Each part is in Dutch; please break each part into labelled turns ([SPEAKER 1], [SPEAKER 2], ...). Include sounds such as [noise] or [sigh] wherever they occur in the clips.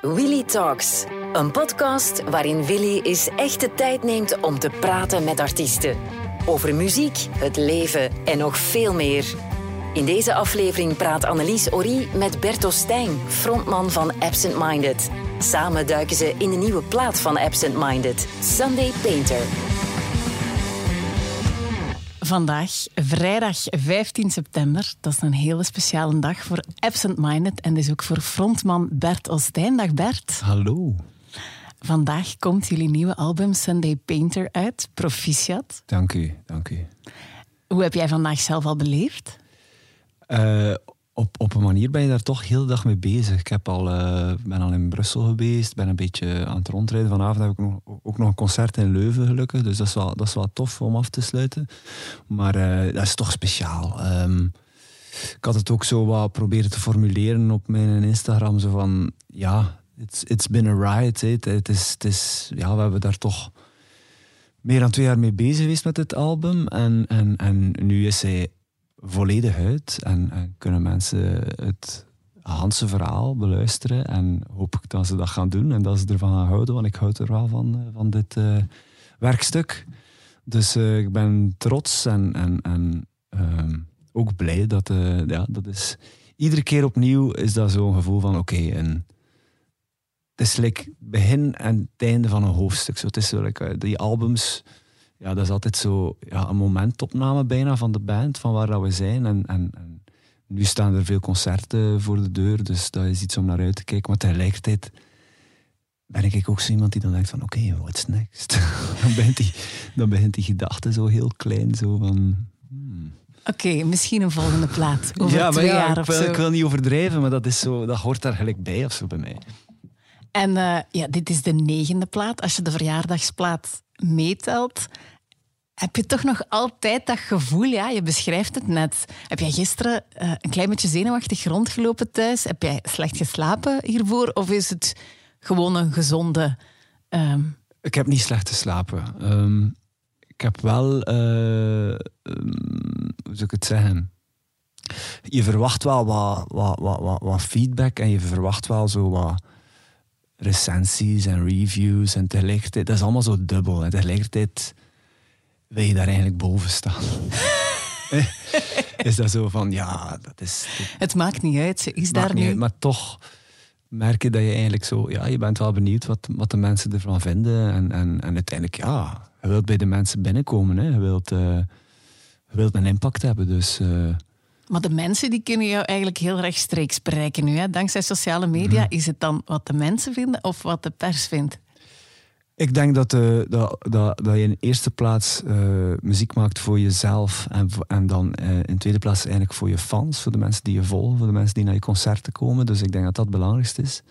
[SPEAKER 1] Willy Talks, een podcast waarin Willy eens echte tijd neemt om te praten met artiesten. Over muziek, het leven en nog veel meer. In deze aflevering praat Annelies Ori met Berto Stijn, frontman van Absent Minded. Samen duiken ze in de nieuwe plaat van Absent Minded, Sunday Painter.
[SPEAKER 2] Vandaag, vrijdag 15 september. Dat is een hele speciale dag voor Absent Minded en dus ook voor frontman Bert Ostijn. Dag Bert.
[SPEAKER 3] Hallo.
[SPEAKER 2] Vandaag komt jullie nieuwe album Sunday Painter uit. Proficiat.
[SPEAKER 3] Dank u, dank u.
[SPEAKER 2] Hoe heb jij vandaag zelf al beleefd?
[SPEAKER 3] Uh, op, op een manier ben je daar toch heel de dag mee bezig. Ik heb al, uh, ben al in Brussel geweest, ben een beetje aan het rondrijden. Vanavond heb ik nog, ook nog een concert in Leuven gelukkig, dus dat is wel, dat is tof om af te sluiten. Maar uh, dat is toch speciaal. Um, ik had het ook zo wat proberen te formuleren op mijn Instagram. Zo van, ja, it's, it's been a ride. Het is, het is, ja, we hebben daar toch meer dan twee jaar mee bezig geweest met dit album. En, en, en nu is hij volledig uit en, en kunnen mensen het Hanse verhaal beluisteren. En hoop ik dat ze dat gaan doen en dat ze ervan gaan houden, want ik houd er wel van, eh, van dit uh, werkstuk. Dus uh, ik ben trots en, en, en uh, ook blij dat, ja, dat is. Iedere keer opnieuw is dat zo'n gevoel van: oké, en het is like begin en het einde van een hoofdstuk. Zo, het is zo, like, die albums ja, dat is altijd zo ja, een momentopname bijna van de band, van waar dat we zijn. En, en, en, nu staan er veel concerten voor de deur, dus dat is iets om naar uit te kijken. Maar tegelijkertijd ben ik ook zo iemand die dan denkt van oké, okay, what's next? [laughs] dan, begint die, dan begint die gedachte zo heel klein, zo van... Hmm.
[SPEAKER 2] Oké, okay, misschien een volgende plaat [laughs] over
[SPEAKER 3] ja,
[SPEAKER 2] twee
[SPEAKER 3] ja,
[SPEAKER 2] jaar
[SPEAKER 3] ik
[SPEAKER 2] of
[SPEAKER 3] wil,
[SPEAKER 2] zo.
[SPEAKER 3] Ik wil niet overdrijven, maar dat, is zo, dat hoort daar gelijk bij of zo bij mij.
[SPEAKER 2] En uh, ja, dit is de negende plaat. Als je de verjaardagsplaat meetelt, heb je toch nog altijd dat gevoel, ja, je beschrijft het net. Heb jij gisteren uh, een klein beetje zenuwachtig rondgelopen thuis? Heb jij slecht geslapen hiervoor? Of is het gewoon een gezonde... Um...
[SPEAKER 3] Ik heb niet slecht geslapen. Um, ik heb wel... Uh, um, hoe zou ik het zeggen? Je verwacht wel wat, wat, wat, wat feedback en je verwacht wel zo wat recensies en reviews. En tegelijkertijd, dat is allemaal zo dubbel. En tegelijkertijd wil je daar eigenlijk boven staan. [laughs] is dat zo van, ja, dat is...
[SPEAKER 2] Het maakt niet uit, ze is daar.
[SPEAKER 3] Uit, maar toch merk je dat je eigenlijk zo... Ja, je bent wel benieuwd wat, wat de mensen ervan vinden. En, en, en uiteindelijk, ja, je wilt bij de mensen binnenkomen. Hè. Je, wilt, uh, je wilt een impact hebben, dus... Uh,
[SPEAKER 2] maar de mensen die kunnen jou eigenlijk heel rechtstreeks bereiken nu. Hè? Dankzij sociale media mm. is het dan wat de mensen vinden of wat de pers vindt?
[SPEAKER 3] Ik denk dat, uh, dat, dat, dat je in eerste plaats uh, muziek maakt voor jezelf en, en dan uh, in tweede plaats eigenlijk voor je fans, voor de mensen die je volgen, voor de mensen die naar je concerten komen. Dus ik denk dat dat het belangrijkste is.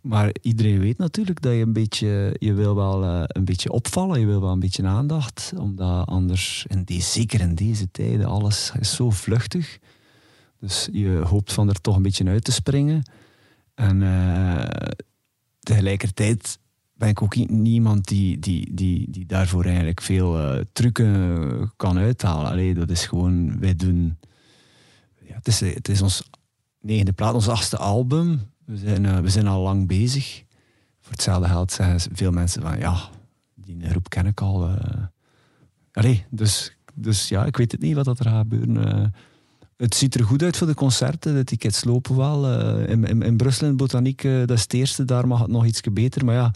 [SPEAKER 3] Maar iedereen weet natuurlijk dat je een beetje, je wil wel een beetje opvallen, je wil wel een beetje aandacht, omdat anders, in die, zeker in deze tijden, alles is zo vluchtig. Dus je hoopt van er toch een beetje uit te springen. En tegelijkertijd ben ik ook niemand die, die, die, die daarvoor eigenlijk veel uh, trucken kan uithalen. Allee, dat is gewoon, wij doen. Ja, het, is, het is ons negende plaat, ons achtste album. We zijn, uh, we zijn al lang bezig. Voor hetzelfde geld zeggen veel mensen van ja, die groep ken ik al. Uh. Dus, dus ja, ik weet het niet wat dat er gaat gebeuren. het ziet er goed uit voor de concerten. De tickets lopen wel. in, in, in Brussel in Botaniek, dat is het eerste. Daar mag het nog iets beter. Maar ja,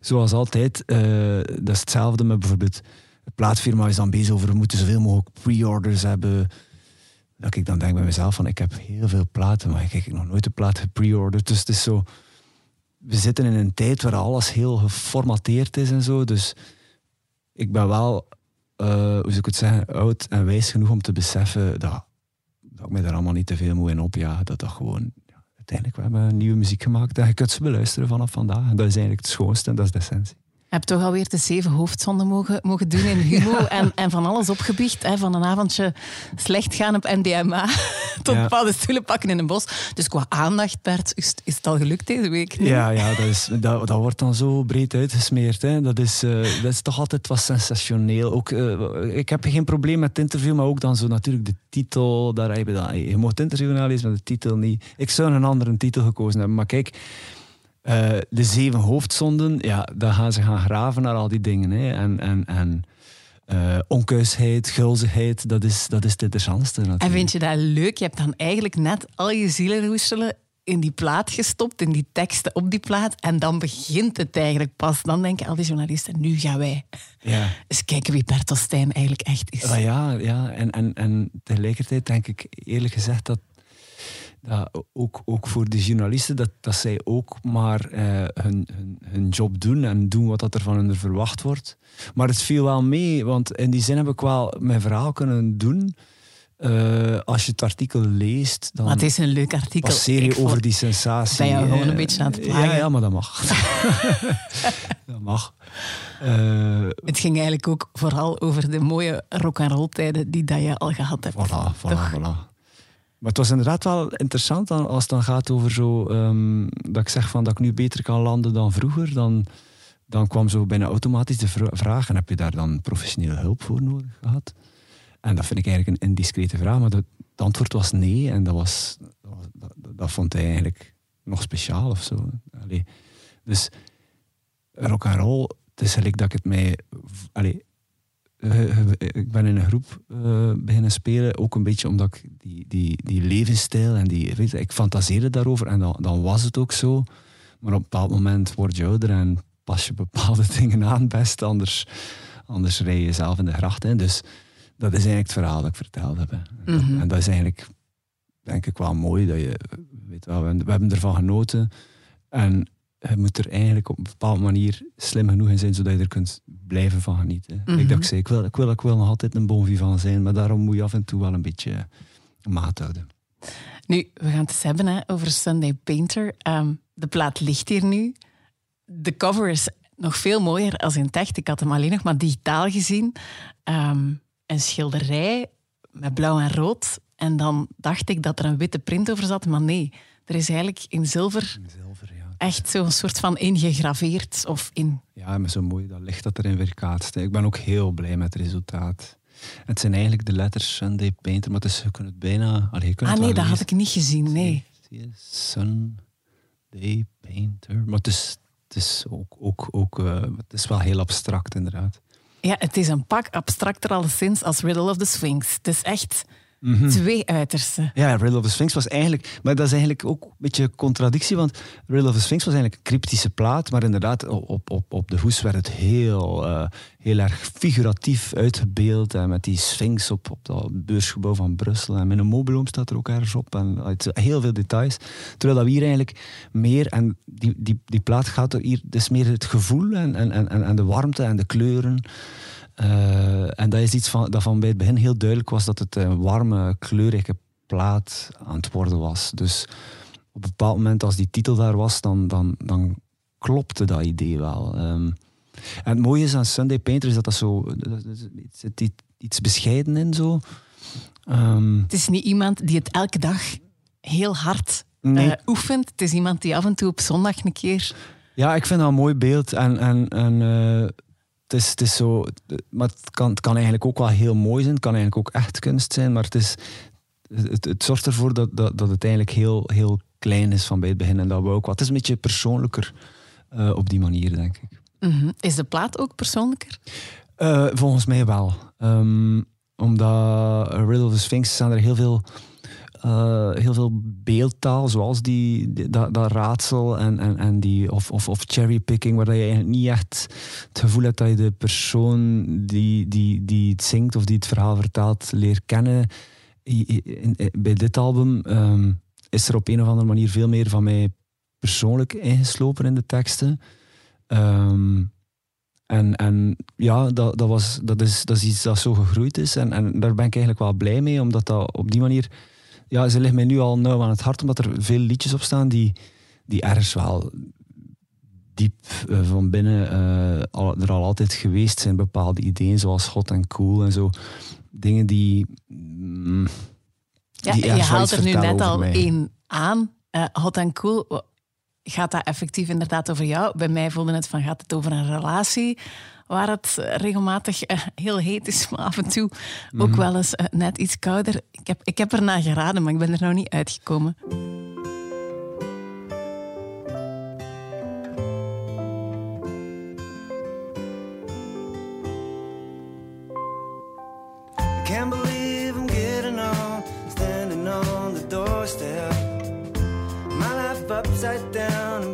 [SPEAKER 3] zoals altijd, dat is hetzelfde met bijvoorbeeld de plaatfirma is dan bezig over we moeten zoveel mogelijk pre-orders hebben. Dat ik dan denk bij mezelf van ik heb heel veel platen, maar ik heb nog nooit een plaat gepre-orderd. Dus het is zo, we zitten in een tijd waar alles heel geformateerd is en zo. Dus ik ben wel, uh, hoe zou ik het zeggen, oud en wijs genoeg om te beseffen dat, dat ik me daar allemaal niet te veel moet in opjagen. Dat dat gewoon uiteindelijk, we hebben nieuwe muziek gemaakt en je kunt ze beluisteren vanaf vandaag. En dat is eigenlijk het schoonste en dat is de essentie.
[SPEAKER 2] Je hebt toch alweer de zeven hoofdzonden mogen, mogen doen in Humo ja. en, en van alles opgebiecht. Hè, van een avondje slecht gaan op NDMA [laughs] tot ja. bepaalde stoelen pakken in een bos. Dus qua aandacht, Bert, is, is het al gelukt deze week? Nee?
[SPEAKER 3] Ja, ja dat, is, dat, dat wordt dan zo breed uitgesmeerd. Hè. Dat, is, uh, dat is toch altijd wat sensationeel. Ook, uh, ik heb geen probleem met het interview, maar ook dan zo natuurlijk de titel. Daar heb je, dan, je mocht het interview nalezen, maar de titel niet. Ik zou een andere titel gekozen hebben. Maar kijk Eh, de zeven hoofdzonden, ja, dan gaan ze gaan graven naar al die dingen. Hè. En, en, en uh, onkuisheid, gulzigheid, dat is, dat is het interessantste. Natuurlijk.
[SPEAKER 2] En vind je dat leuk? Je hebt dan eigenlijk net al je zielenroestelen in die plaat gestopt, in die teksten op die plaat. En dan begint het eigenlijk pas. Dan denken al die journalisten, nu gaan wij ja. eens kijken wie Bertelstein eigenlijk echt is.
[SPEAKER 3] Ah, ja, ja. En, en, en tegelijkertijd denk ik eerlijk gezegd dat dat ook, ook voor de journalisten, dat, dat zij ook maar uh, hun, hun, hun, job doen en doen wat dat er van hen verwacht wordt. Maar het viel wel mee, want in die zin heb ik wel mijn verhaal kunnen doen. Uh, als je het artikel leest, dan.
[SPEAKER 2] Maar het is een leuk artikel.
[SPEAKER 3] Passeer je over die sensatie.
[SPEAKER 2] Ben je gewoon een beetje aan het plagen?
[SPEAKER 3] Ja, ja, maar dat mag. [laughs] dat mag.
[SPEAKER 2] Uh, het ging eigenlijk ook vooral over de mooie rock and roll tijden die dat je al gehad hebt.
[SPEAKER 3] Voilà, voilà, voilà. Maar het was inderdaad wel interessant als het dan gaat over zo, um, dat ik zeg van dat ik nu beter kan landen dan vroeger. Dan, dan kwam zo bijna automatisch de vraag: en heb je daar dan professionele hulp voor nodig gehad? En dat vind ik eigenlijk een indiscrete vraag, maar het antwoord was nee. En dat, was, dat, dat, vond hij eigenlijk nog speciaal of zo. Allee. Dus rock and roll, het is eigenlijk dat ik het mij. Allee, ik ben in een groep uh, beginnen spelen, ook een beetje omdat ik die, die, die levensstijl en die, weet je, ik fantaseerde daarover en dan, dan was het ook zo. Maar op een bepaald moment word je ouder en pas je bepaalde [laughs] dingen aan best, anders, anders rij je zelf in de gracht in. Dus dat is eigenlijk het verhaal dat ik verteld heb. Mhm. En dat is eigenlijk, denk ik, wel mooi dat je, weet wel, we, we hebben ervan genoten. En je moet er eigenlijk op een bepaalde manier slim genoeg in zijn, zodat je er kunt blijven van genieten. Ik dacht, ik wil, ik wil, ik wil nog altijd een bon vivant zijn, maar daarom moet je af en toe wel een beetje maat houden.
[SPEAKER 2] Nu, we gaan het eens hebben hè, over Sunday Painter. Um, de plaat ligt hier nu. De cover is nog veel mooier als in echt. Ik had hem alleen nog maar digitaal gezien. Um, een schilderij met blauw en rood. En dan dacht ik dat er een witte print over zat, maar nee. Er is eigenlijk in zilver, in zilver ja. Echt zo'n soort van ingegraveerd of in...
[SPEAKER 3] Ja, maar zo mooi dat licht dat erin weerkaatst. Ik ben ook heel blij met het resultaat. Het zijn eigenlijk de letters Sunday Painter, maar het is, je kunt het bijna... Allee, je kunt
[SPEAKER 2] ah nee,
[SPEAKER 3] dat
[SPEAKER 2] had ik niet gezien, nee.
[SPEAKER 3] Sunday Painter. Maar het is, het is ook, ook, ook uh, het is wel heel abstract inderdaad.
[SPEAKER 2] Ja, het is een pak abstracter alleszins als Riddle of the Sphinx. Het is echt Mhm. Twee uitersten.
[SPEAKER 3] Ja, Riddle of the Sphinx was eigenlijk... Maar dat is eigenlijk ook een beetje contradictie, want Riddle of the Sphinx was eigenlijk een cryptische plaat, maar inderdaad, op, op, op de hoes werd het heel, uh, heel erg figuratief uitgebeeld. En met die Sphinx op, op dat beursgebouw van Brussel. En een mobiloom staat er ook ergens op. En heel veel details. Terwijl dat we hier eigenlijk meer... En die, die, die plaat gaat er hier... Dus meer het gevoel en, en, en, en de warmte en de kleuren... Uh, en dat is iets van, dat van bij het begin heel duidelijk was dat het een warme, kleurrijke plaat aan het worden was. Dus op een bepaald moment, als die titel daar was, dan, dan, dan klopte dat idee wel. Um, en het mooie is aan Sunday Painter is dat dat zo. Er zit iets bescheiden in zo.
[SPEAKER 2] Um, het is niet iemand die het elke dag heel hard nee. uh, oefent. Het is iemand die af en toe op zondag een keer.
[SPEAKER 3] Ja, ik vind dat een mooi beeld. En, en, en uh, het is, het is zo, maar het kan, het kan eigenlijk ook wel heel mooi zijn. Het kan eigenlijk ook echt kunst zijn. Maar het, is, het, het zorgt ervoor dat, dat, dat het eigenlijk heel, heel klein is van bij het begin. En dat we ook wat. Het is een beetje persoonlijker uh, op die manier, denk ik.
[SPEAKER 2] Mm -hmm. Is de plaat ook persoonlijker?
[SPEAKER 3] Uh, volgens mij wel. Um, omdat Riddle of the Sphinx staan er heel veel uh, heel veel beeldtaal, zoals die, dat, dat, raadsel en, en, en die, of, of, of cherrypicking, waar je niet echt het gevoel hebt dat je de persoon die, die, die het zingt of die het verhaal vertaalt leert kennen. Bij dit album um, is er op een of andere manier veel meer van mij persoonlijk ingeslopen in de teksten. Um, en, en ja, dat, dat, was, dat, is, dat is iets dat zo gegroeid is. En, en daar ben ik eigenlijk wel blij mee, omdat dat op die manier ja, ze ligt mij nu al nauw aan het hart, omdat er veel liedjes op staan die, die ergens wel diep uh, van binnen uh, al, er al altijd geweest zijn. Bepaalde ideeën zoals God en Cool en zo. Dingen die. Mm,
[SPEAKER 2] ja, je haalt er nu net al één aan. Uh, hot en Cool. Gaat dat effectief inderdaad over jou? Bij mij voelde het van gaat het over een relatie? waar het eh, regelmatig eh, heel heet is, maar af en toe ook mhm. wel eens eh, net iets kouder. Ik heb, ik heb ernaar geraden, maar ik ben er nou niet uitgekomen.
[SPEAKER 4] I can't believe I'm getting on, standing on the doorstep. My life upside down.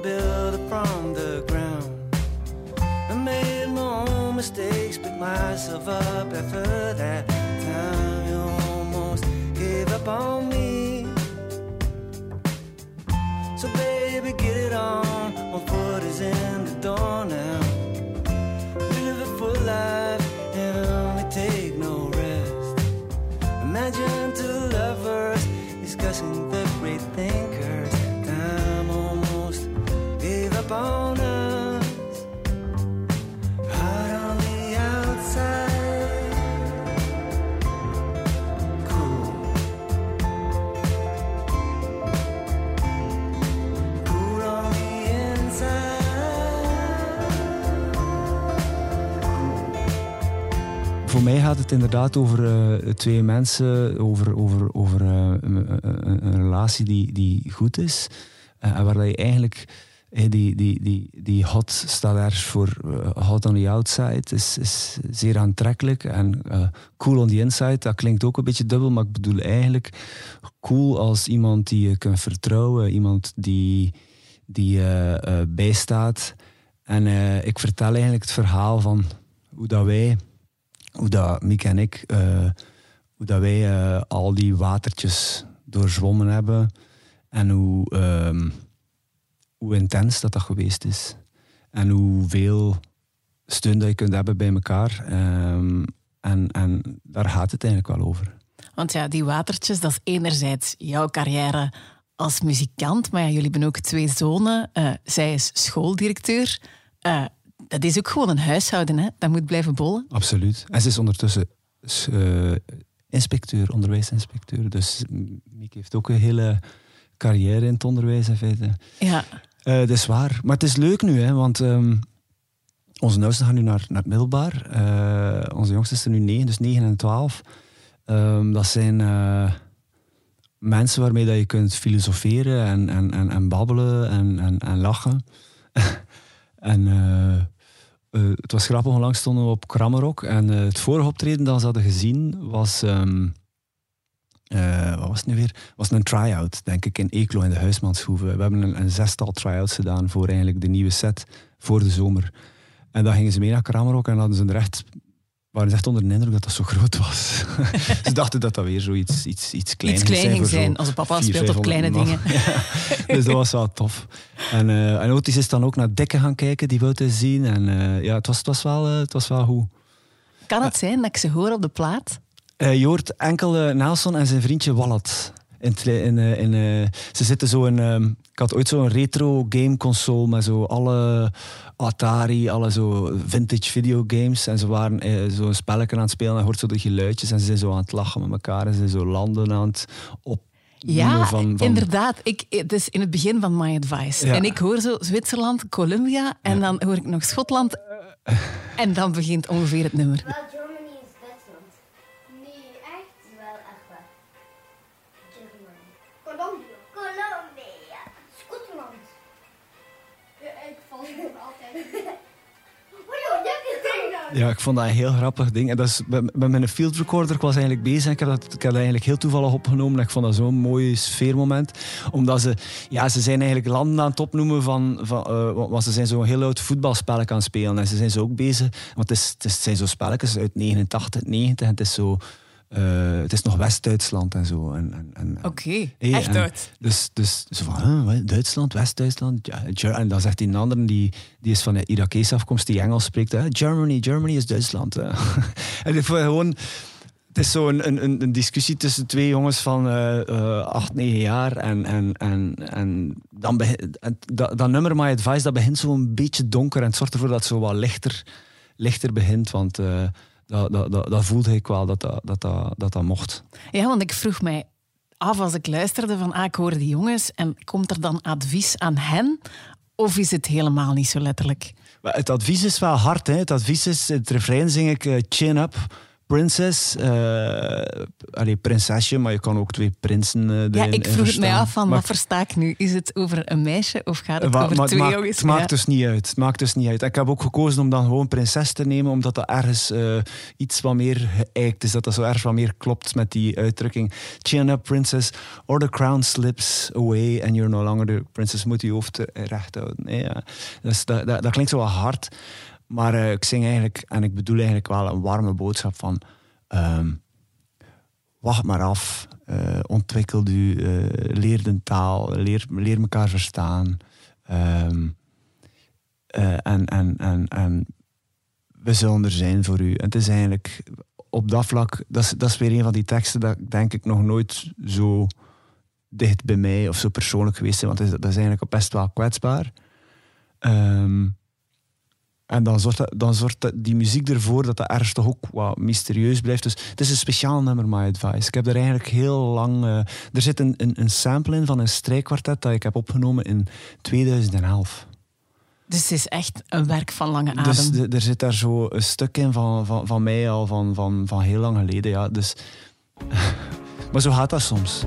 [SPEAKER 4] Mistakes, pick myself up after that time. You almost gave up on me. So, baby, get it on. One foot is in the door now. We Live a full life and only take no rest. Imagine two lovers discussing the great thinkers. Time almost gave up on
[SPEAKER 3] mij gaat het inderdaad over eh, twee mensen, over, over, over eh, een, relatie die, die goed is. eh, en waar dat je eigenlijk, die, die, die, die hot staat voor hot on the outside, is, is zeer aantrekkelijk. En cool on the inside, dat klinkt ook een beetje dubbel, maar ik bedoel eigenlijk cool als iemand die je kunt vertrouwen, iemand die, die bijstaat. En ik vertel eigenlijk het verhaal van hoe dat wij hoe dat Miek en ik, eh, hoe dat wij eh, al die watertjes doorzwommen hebben en hoe, ehm, hoe intens dat dat geweest is. En hoeveel steun dat je kunt hebben bij elkaar. Ehm, en, en daar gaat het eigenlijk wel over.
[SPEAKER 2] Want ja, die watertjes, dat is enerzijds jouw carrière als muzikant, maar jullie hebben ook twee zonen. Eh, zij is schooldirecteur. Dat is ook gewoon een huishouden, hè? dat moet blijven bollen.
[SPEAKER 3] Absoluut. En ze is ondertussen eh, inspecteur, onderwijsinspecteur. Dus Miek heeft ook een hele carrière in het onderwijs in feite.
[SPEAKER 2] Ja,
[SPEAKER 3] Eh, dat is waar. Maar het is leuk nu, hè, want ehm, onze oudsten gaan nu naar, naar het middelbaar. Eh, onze jongste is er nu 9, dus 9 en 12. Ehm, dat zijn mensen waarmee dat je kunt filosoferen en, en, en, en babbelen en, en, en lachen. [laughs] en eh, eh, het was grappig, onlangs stonden we op Krammerok en eh, het vorige optreden dat ze hadden gezien was... ehm, eh, wat was het nu weer? was een try-out, denk ik, in Eeklo in de Huismanshoeve. We hebben een, een zestal try-outs gedaan voor eigenlijk de nieuwe set voor de zomer. En dan gingen ze mee naar Kramerok en hadden ze er echt, waren ze echt onder de indruk dat dat zo groot was. [laughs] ze dachten dat dat weer zoiets iets, iets klein
[SPEAKER 2] iets
[SPEAKER 3] ging
[SPEAKER 2] klein ging zijn. Onze papa
[SPEAKER 3] 400,
[SPEAKER 2] speelt op kleine
[SPEAKER 3] 500
[SPEAKER 2] dingen. [laughs]
[SPEAKER 3] Ja, dus dat was wel tof. En, eh en Otis is dan ook naar Dikke gaan kijken, die wou eens zien. En eh, ja, het was, het, was wel, eh, het was wel goed.
[SPEAKER 2] Kan het zijn dat ik ze hoor op de plaat?
[SPEAKER 3] Je hoort enkel Nelson en zijn vriendje Wallet. In, in, in, ze zitten zo in. ehm, ik had ooit zo'n retro game console met zo alle Atari, alle zo vintage videogames. En ze waren eh, zo'n spelletje aan het spelen en je hoort zo de geluidjes. En ze zijn zo aan het lachen met elkaar en ze zijn zo landen aan het op.
[SPEAKER 2] Ja,
[SPEAKER 3] van, van,
[SPEAKER 2] inderdaad. Ik, het is in het begin van My Advice.
[SPEAKER 3] Ja.
[SPEAKER 2] En ik hoor zo Zwitserland, Colombia en dan hoor ik nog Schotland. En dan begint ongeveer het nummer.
[SPEAKER 5] Ja, ik
[SPEAKER 3] vond dat een heel grappig ding. En dat is, met, mijn field recorder, was eigenlijk bezig en ik heb, dat, ik heb dat eigenlijk heel toevallig opgenomen. En ik vond dat zo'n mooi sfeermoment. Omdat ze, ja, ze zijn eigenlijk landen aan het opnoemen van, van eh, want ze zijn zo'n heel oud voetbalspel aan het spelen. En ze zijn zo ook bezig, want het, is- het zijn zo spelletjes uit 89, 90 en het is zo... eh, het is nog West-Duitsland en zo. En, en, en,
[SPEAKER 2] Oké,
[SPEAKER 3] Hey,
[SPEAKER 2] echt uit.
[SPEAKER 3] Dus, dus zo van, huh, Duitsland, West-Duitsland. Ja, en dan zegt die een ander, die, die is van de Irakese afkomst, die Engels spreekt. Hè, Germany, Germany is Duitsland. [laughs] en ik vond gewoon... Het is zo'n een, een, een discussie tussen twee jongens van eh, eh, acht, negen jaar. En, en, en, en, dan begin, en dat, dat nummer My Advice, dat begint zo een beetje donker. En het zorgt ervoor dat het zo wat lichter, lichter begint. Want dat, dat, dat, dat voelde ik wel dat dat, dat, dat, dat, dat mocht.
[SPEAKER 2] Ja, want ik vroeg mij af als ik luisterde van ah, ik hoor die jongens en komt er dan advies aan hen? Of is het helemaal niet zo letterlijk?
[SPEAKER 3] Maar het advies is wel hard. Hè? Het advies is, het refrein zing ik eh, chin up, Princess, uh, allee, prinsesje, maar je kan ook twee prinsen uh,
[SPEAKER 2] Ja, ik vroeg het mij af van, wat versta ik nu? Is het over een meisje of gaat het over twee
[SPEAKER 3] maakt,
[SPEAKER 2] jongens?
[SPEAKER 3] Het maakt dus niet uit. Het maakt dus niet uit. Ik heb ook gekozen om dan gewoon prinses te nemen, omdat dat ergens uh, iets wat meer geëikt is, dat dat zo ergens wat meer klopt met die uitdrukking. Chin up, princess, or the crown slips away and you're no longer the princess. Moet je hoofd recht houden. Nee, ja. dus dat, dat, dat klinkt zo wat hard. Maar uh, ik zing eigenlijk, en ik bedoel eigenlijk wel een warme boodschap van... Um, wacht maar af, uh, ontwikkel u, uh, leer de taal, leer, leer elkaar verstaan. Um, en, en, en, en we zullen er zijn voor u. En het is eigenlijk op dat vlak, dat is, dat is weer een van die teksten dat denk ik nog nooit zo dicht bij mij of zo persoonlijk geweest zijn, want dat is, dat is eigenlijk best wel kwetsbaar. Um, en dan zorgt, dat, dan zorgt die muziek ervoor dat dat ergens toch ook wat mysterieus blijft. Dus het is een speciaal nummer, My Advice. Ik heb er eigenlijk heel lang... Uh, er zit een, een, een sample in van een strijkkwartet dat ik heb opgenomen in 2011.
[SPEAKER 2] Dus het is echt een werk van lange adem.
[SPEAKER 3] Dus de, er zit daar zo een stuk in van, van, van mij al van, van, van heel lang geleden. Ja. Dus, [laughs] maar zo gaat dat soms.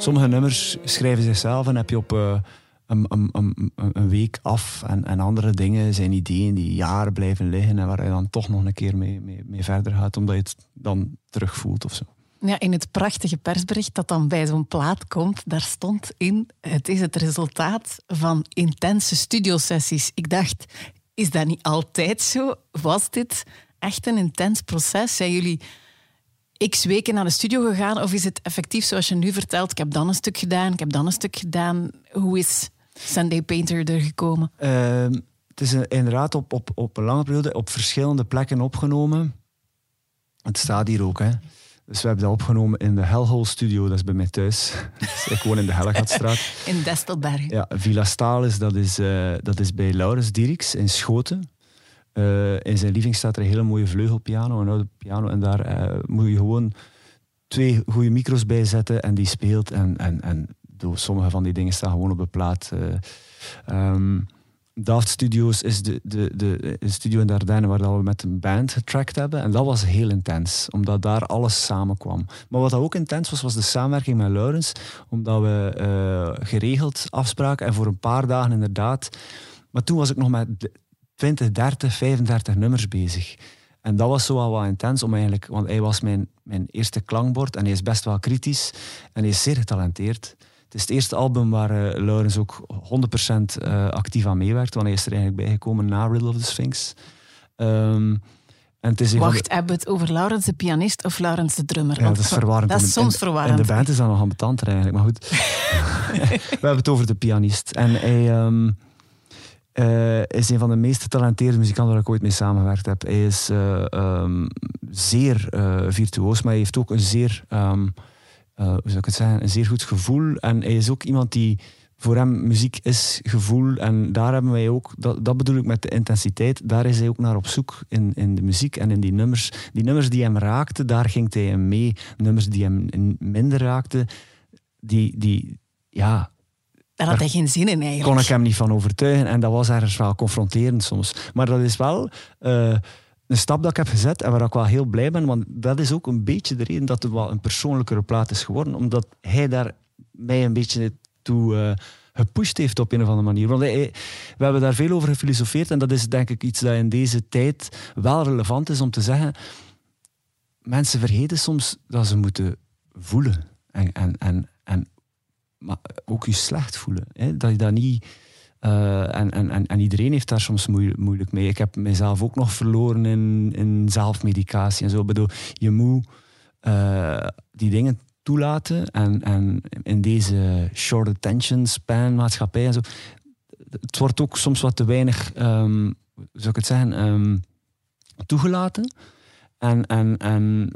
[SPEAKER 3] Sommige nummers schrijven zichzelf en heb je op uh, een, een, week af. En, andere dingen zijn ideeën die jaren blijven liggen en waar je dan toch nog een keer mee, mee, mee verder gaat, omdat je het dan terugvoelt of zo.
[SPEAKER 2] Ja, in het prachtige persbericht dat dan bij zo'n plaat komt, daar stond in: het is het resultaat van intense studiosessies. Ik dacht, is dat niet altijd zo? Was dit echt een intens proces? Zijn jullie x weken naar de studio gegaan? Of is het effectief zoals je nu vertelt? Ik heb dan een stuk gedaan, ik heb dan een stuk gedaan. Hoe is Sunday Painter er gekomen?
[SPEAKER 3] Uh, het is inderdaad op, op, op een lange periode op verschillende plekken opgenomen. Het staat hier ook, hè. Dus we hebben dat opgenomen in de Hellhole Studio, dat is bij mij thuis. [laughs] Dus ik woon in de Hellegatstraat. [laughs]
[SPEAKER 2] in Destelberg.
[SPEAKER 3] Ja, Villa Stalis, dat is, uh, dat is bij Laurens Dieriks in Schoten. Uh, in zijn living staat er een hele mooie vleugelpiano, een oude piano. En daar uh, moet je gewoon twee goede micro's bij zetten en die speelt. En, en, en sommige van die dingen staan gewoon op de plaat. Um, Daft Studios is de, de, de, studio in Dardenne waar we met een band getrackt hebben. En dat was heel intens, omdat daar alles samenkwam. Maar wat ook intens was, was de samenwerking met Laurens. Omdat we geregeld afspraken en voor een paar dagen inderdaad. Maar toen was ik nog met 20, 30, 35 nummers bezig. En dat was zo wel wat intens, om eigenlijk, want hij was mijn, mijn eerste klankbord en hij is best wel kritisch en hij is zeer getalenteerd. Het is het eerste album waar uh, Laurens ook 100% uh, actief aan meewerkt, want hij is er eigenlijk bijgekomen na Riddle of the Sphinx. Um,
[SPEAKER 2] en het is Wacht, de... hebben we het over Laurens de pianist of Laurens de drummer?
[SPEAKER 3] Ja, dat is verwarrend.
[SPEAKER 2] Dat is soms verwarrend.
[SPEAKER 3] En de band is dan nog ambetanter eigenlijk, maar goed. [laughs] we hebben het over de pianist. En hij um, uh, is een van de meest getalenteerde muzikanten waar ik ooit mee samengewerkt heb. Hij is uh, um, zeer virtuoos, maar hij heeft ook een zeer... Uh, hoe zou ik het zeggen, een zeer goed gevoel. En hij is ook iemand die voor hem muziek is gevoel. En daar hebben wij ook, dat, dat bedoel ik met de intensiteit, daar is hij ook naar op zoek in, in de muziek en in die nummers. Die nummers die hem raakten, daar ging hij hem mee. Nummers die hem minder raakten, die, die ja,
[SPEAKER 2] daar had hij geen zin in eigenlijk.
[SPEAKER 3] Kon ik hem niet van overtuigen. En dat was ergens wel confronterend soms. Maar dat is wel uh, een stap dat ik heb gezet en waar ik wel heel blij ben. Want dat is ook een beetje de reden dat het wel een persoonlijkere plaat is geworden. Omdat hij daar mij een beetje toe uh, gepusht heeft op een of andere manier. Want hij, we hebben daar veel over gefilosofeerd. En dat is denk ik iets dat in deze tijd wel relevant is om te zeggen. Mensen vergeten soms dat ze moeten voelen. En, en, en, en maar ook je slecht voelen. Hè? Dat je dat niet... Uh, en, en, en iedereen heeft daar soms moeilijk mee. Ik heb mezelf ook nog verloren in, in zelfmedicatie en zo. Bedoel, je moet uh, die dingen toelaten. En, en in deze short attention span maatschappij en zo. Het wordt ook soms wat te weinig, um, zou ik het zeggen, um, toegelaten. En, en, en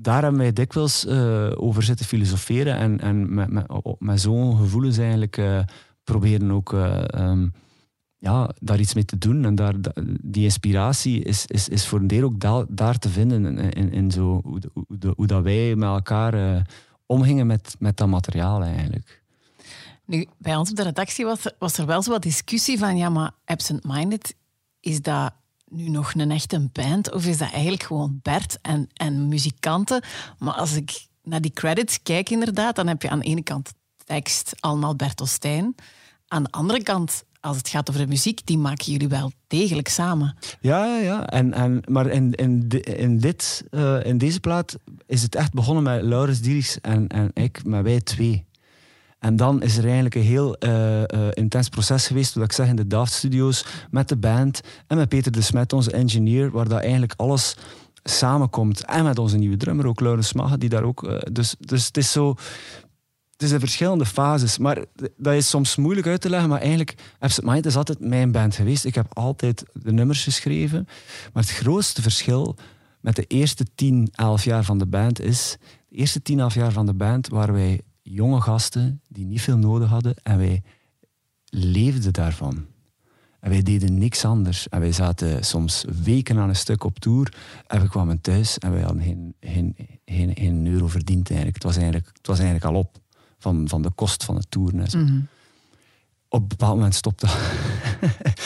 [SPEAKER 3] daar hebben wij dikwijls uh, over zitten filosoferen en, en met, met, met zo'n gevoelens eigenlijk uh, proberen ook um, ja, daar iets mee te doen. En daar, die inspiratie is, is, is voor een deel ook da daar te vinden in, in, zo, hoe, hoe, hoe, dat wij met elkaar omgingen met, met dat materiaal eigenlijk.
[SPEAKER 2] Nu, bij ons op de redactie was was er wel zo wat discussie van ja, maar Absent Minded, is dat nu nog een echte band of is dat eigenlijk gewoon Bert en, en muzikanten? Maar als ik naar die credits kijk inderdaad, dan heb je aan de ene kant tekst allemaal Bertelstein. Aan de andere kant als het gaat over de muziek, die maken jullie wel degelijk samen.
[SPEAKER 3] Ja, ja, ja. En, en, maar in, in, in, dit, uh, in deze plaat is het echt begonnen met Laurens Dieris en, en ik, met wij twee. En dan is er eigenlijk een heel uh, uh, intens proces geweest, wat ik zeg, in de Daft Studios, met de band en met Peter de Smet, onze engineer, waar dat eigenlijk alles samenkomt. En met onze nieuwe drummer, ook Laurens Magge, die daar ook... dus, dus het is zo het is in verschillende fases. Maar dat is soms moeilijk uit te leggen. Maar eigenlijk, Absent Mind is altijd mijn band geweest. Ik heb altijd de nummers geschreven. Maar het grootste verschil met de eerste 10, 11 jaar van de band is... De eerste 10, 11 jaar van de band waren wij jonge gasten die niet veel nodig hadden. En wij leefden daarvan. En wij deden niks anders. En wij zaten soms weken aan een stuk op tour. En we kwamen thuis en wij hadden geen, geen, geen, geen euro verdiend eigenlijk. Het was eigenlijk, het was eigenlijk al op van, van de kost van het toeren. En zo.
[SPEAKER 2] Mhm.
[SPEAKER 3] Op een bepaald moment stopt dat.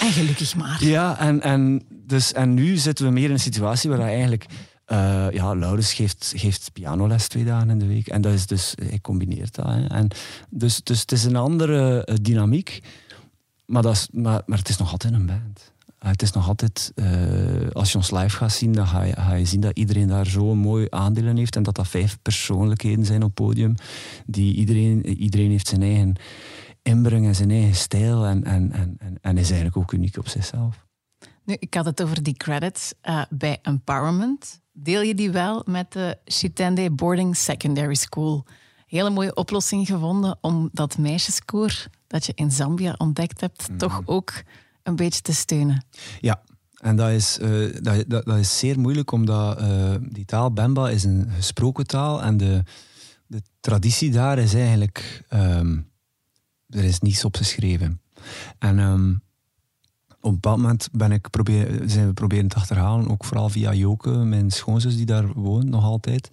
[SPEAKER 2] En gelukkig maar.
[SPEAKER 3] Ja, en, en, dus, en nu zitten we meer in een situatie waar eigenlijk... Uh, ja, Laurens geeft, geeft pianoles twee dagen in de week. En dat is dus, hij combineert dat. Hè. En dus, dus het is een andere uh, dynamiek. Maar, dat is, maar, maar het is nog altijd een band. Uh, het is nog altijd, als je ons live gaat zien, dan ga je, ga je zien dat iedereen daar zo mooi aandelen heeft. En dat dat vijf persoonlijkheden zijn op podium. Die iedereen, iedereen heeft zijn eigen inbreng en zijn eigen stijl. En, en, en, en, is eigenlijk ook uniek op zichzelf.
[SPEAKER 2] Nu, ik had het over die credits bij Empowerment. Deel je die wel met de Chitende Boarding Secondary School? Hele mooie oplossing gevonden om dat meisjeskoor dat je in Zambia ontdekt hebt,
[SPEAKER 3] Mhm.
[SPEAKER 2] toch ook een beetje te steunen.
[SPEAKER 3] Ja, en dat is, uh, dat, dat, dat, is zeer moeilijk, omdat uh, die taal Bemba is een gesproken taal en de, de traditie daar is eigenlijk... Um, er is niets op geschreven. En um, op een bepaald moment ben ik probeer, zijn we proberen te achterhalen, ook vooral via Joke, mijn schoonzus die daar woont nog altijd,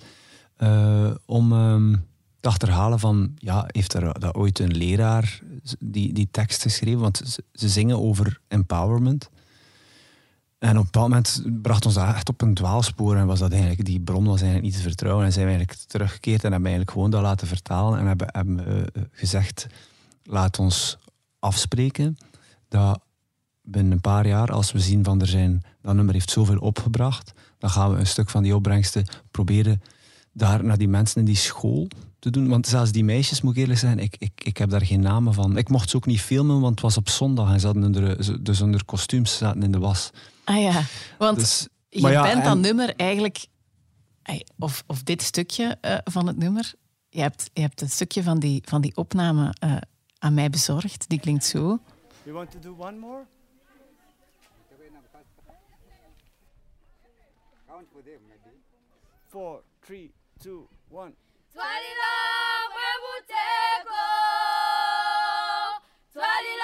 [SPEAKER 3] uh, om... Um, te achterhalen van, ja, heeft er dat ooit een leraar die, die tekst geschreven? Want ze, zingen over empowerment. En op een bepaald moment bracht ons dat echt op een dwaalspoor en was dat eigenlijk, die bron was eigenlijk niet te vertrouwen. En zijn we eigenlijk teruggekeerd en hebben eigenlijk gewoon dat laten vertalen en hebben, hebben uh, gezegd, laat ons afspreken dat binnen een paar jaar, als we zien van er zijn, dat nummer heeft zoveel opgebracht, dan gaan we een stuk van die opbrengsten proberen daar naar die mensen in die school te doen. Want zelfs die meisjes, moet ik eerlijk zijn, ik, ik, ik heb daar geen namen van. Ik mocht ze ook niet filmen, want het was op zondag en ze hadden onder, dus onder kostuums zaten in de was.
[SPEAKER 2] Ah ja, want dus, je ja, bent dat en... nummer eigenlijk, of, of dit stukje uh, van het nummer, je hebt, je hebt een stukje van die, van die opname uh, aan mij bezorgd. Die klinkt zo.
[SPEAKER 6] You want to do one more? Four, three, two, one.
[SPEAKER 7] Twalila mwebuteko Twalila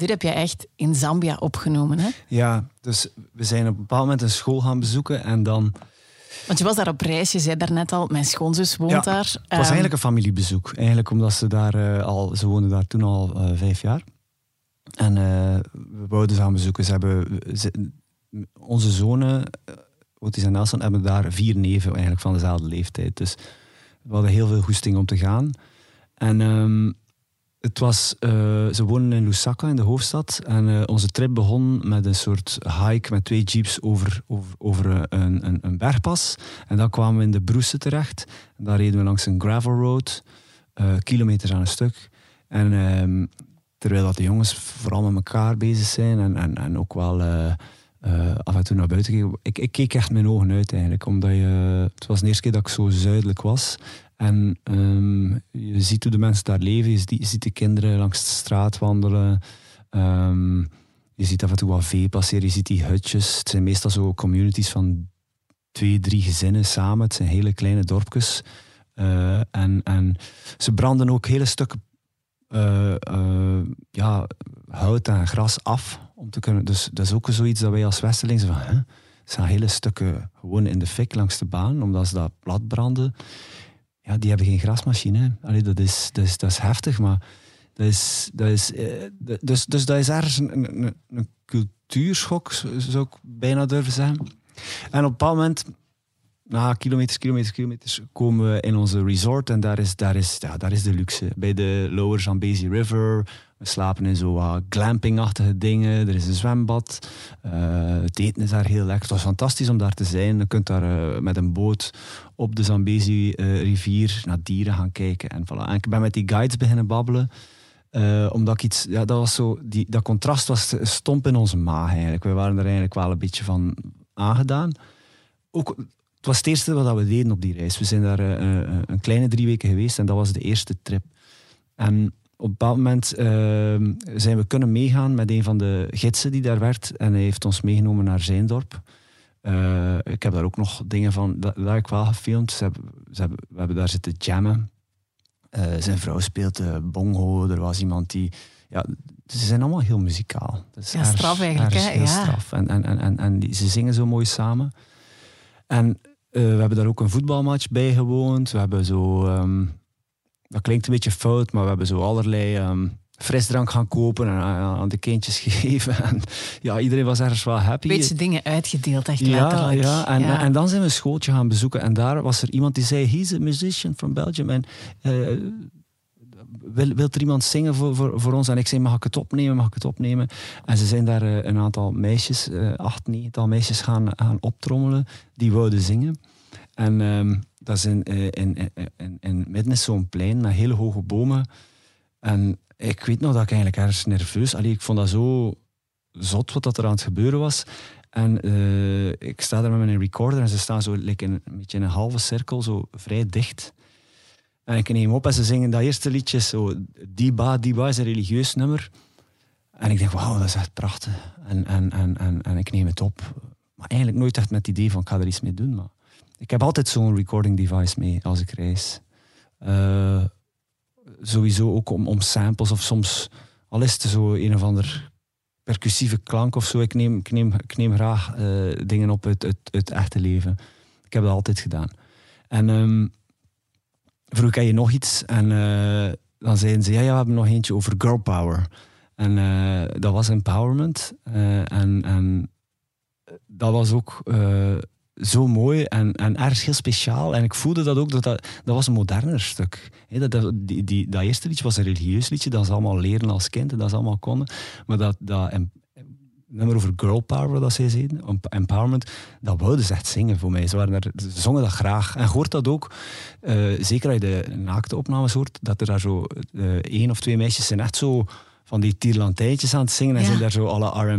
[SPEAKER 2] Dit heb jij echt in Zambia opgenomen, hè?
[SPEAKER 3] Ja, dus we zijn op een bepaald moment een school gaan bezoeken en dan...
[SPEAKER 2] Want je was daar op reis, je zei daarnet al, mijn schoonzus woont
[SPEAKER 3] ja,
[SPEAKER 2] daar.
[SPEAKER 3] Het was eigenlijk een familiebezoek. Eigenlijk omdat ze daar uh, al... Ze woonden daar toen al uh, vijf jaar. En uh, we wouden ze gaan bezoeken. Ze hebben... Ze, onze zonen, Otis en Nelson, hebben daar vier neven eigenlijk van dezelfde leeftijd. Dus we hadden heel veel goesting om te gaan. En... Um, het was, uh, ze wonen in Lusaka, in de hoofdstad. En uh, onze trip begon met een soort hike met twee jeeps over, over, over een, een, een, bergpas. En dan kwamen we in de Broese terecht. En daar reden we langs een gravel road. eh, kilometers aan een stuk. En ehm, terwijl dat de jongens vooral met elkaar bezig zijn en, en, en ook wel eh, eh, af en toe naar buiten kijken. Ik, ik keek echt mijn ogen uit eigenlijk, omdat je, het was de eerste keer dat ik zo zuidelijk was. En ehm, je ziet hoe de mensen daar leven, je ziet, de kinderen langs de straat wandelen. Ehm, je ziet af en toe wat vee passeren, je ziet die hutjes. Het zijn meestal zo communities van twee, drie gezinnen samen. Het zijn hele kleine dorpjes. Eh, en, en ze branden ook hele stukken eh, ja, hout en gras af. Om te kunnen, dus dat is ook zoiets dat wij als Westerlingen van... Hè? Staan hele stukken gewoon in de fik langs de baan, omdat ze dat plat branden. Ja, die hebben geen grasmachine. Allee, dat, is, dat, is, dat is heftig, maar... Dat is, dat is, eh, dus, dus dat is ergens een, een, een cultuurschok, zou ik bijna durven zeggen. En op een bepaald moment, na kilometers, kilometers, kilometers, komen we in onze resort en daar is, daar is, ja, daar is de luxe. Bij de Lower Zambezi River. We slapen in zo wat glampingachtige dingen. Er is een zwembad. Eh, het eten is daar heel lekker. Het was fantastisch om daar te zijn. Je kunt daar eh, met een boot op de Zambezi-rivier naar dieren gaan kijken. En, voilà. en ik ben met die guides beginnen babbelen. Eh, omdat ik iets, ja, dat was zo, die, dat contrast was stomp in onze maag eigenlijk. We waren er eigenlijk wel een beetje van aangedaan. Ook, het was het eerste wat we deden op die reis. We zijn daar eh, eh, een kleine drie weken geweest en dat was de eerste trip. En op een bepaald moment eh, zijn we kunnen meegaan met een van de gidsen die daar werd. En hij heeft ons meegenomen naar zijn dorp. Eh, ik heb daar ook nog dingen van, dat, ik wel gefilmd. Ze hebben, ze hebben, we hebben daar zitten jammen. Zijn vrouw speelt eh, bongo. Er was iemand die. Ja, ze zijn allemaal heel muzikaal. Dat is
[SPEAKER 2] Ja, straf eigenlijk, hè?
[SPEAKER 3] Heel
[SPEAKER 2] Ja.
[SPEAKER 3] straf. En, en, en, en, en die, ze zingen zo mooi samen. En we hebben daar ook een voetbalmatch bij gewoond. We hebben zo. ehm, dat klinkt een beetje fout, maar we hebben zo allerlei ehm, frisdrank gaan kopen en aan, aan de kindjes [laughs] gegeven. En ja, iedereen was ergens wel happy.
[SPEAKER 2] Beetje dingen uitgedeeld, echt
[SPEAKER 3] Ja,
[SPEAKER 2] letterlijk.
[SPEAKER 3] ja, en,
[SPEAKER 2] Ja.
[SPEAKER 3] en dan zijn we een schooltje gaan bezoeken. En daar was er iemand die zei: He's a musician from Belgium. En eh, wil, wil er iemand zingen voor, voor, voor ons? En ik zei: Mag ik het opnemen? Mag ik het opnemen? En ze zijn daar eh, een aantal meisjes, eh, acht, negental meisjes gaan, gaan optrommelen. Die wouden zingen. En ehm, dat is in, eh, in, in, in, in midden is zo'n plein met hele hoge bomen. En ik weet nog dat ik eigenlijk ergens nerveus... Allee, ik vond dat zo zot wat dat er aan het gebeuren was. En ik sta daar met mijn recorder en ze staan zo like in, een beetje in een halve cirkel, zo vrij dicht. En ik neem op en ze zingen dat eerste liedje, zo Diba, Diba is een religieus nummer. En ik denk, wauw, dat is echt prachtig. En, en, en, en, en ik neem het op. Maar eigenlijk nooit echt met het idee van, ik ga er iets mee doen. Maar ik heb altijd zo'n recording device mee als ik reis. Eh, sowieso ook om, om samples of soms, al is het zo een of ander percussieve klank of zo. Ik neem, ik neem, ik neem graag eh, dingen op uit het echte leven. Ik heb dat altijd gedaan. En ehm vroeg ik je nog iets en eh, dan zeiden ze, ja, ja, we hebben nog eentje over girl power. En eh, dat was empowerment. Eh, en, en dat was ook zo mooi en, en ergens heel speciaal. En ik voelde dat ook, dat, dat, dat was een moderner stuk. Dat, dat, die, die, dat eerste liedje was een religieus liedje, dat ze allemaal leren als kind en dat ze allemaal konden. Maar dat, dat nummer over girl power, dat zij zeiden, em- empowerment, dat wouden ze echt zingen voor mij. Ze, waren er, ze zongen dat graag. En je hoort dat ook, eh, zeker als je de naakte opnames hoort, dat er daar zo eh, één of twee meisjes zijn echt zo van die tierlantijntjes aan het zingen en
[SPEAKER 2] Ja.
[SPEAKER 3] zijn daar zo alle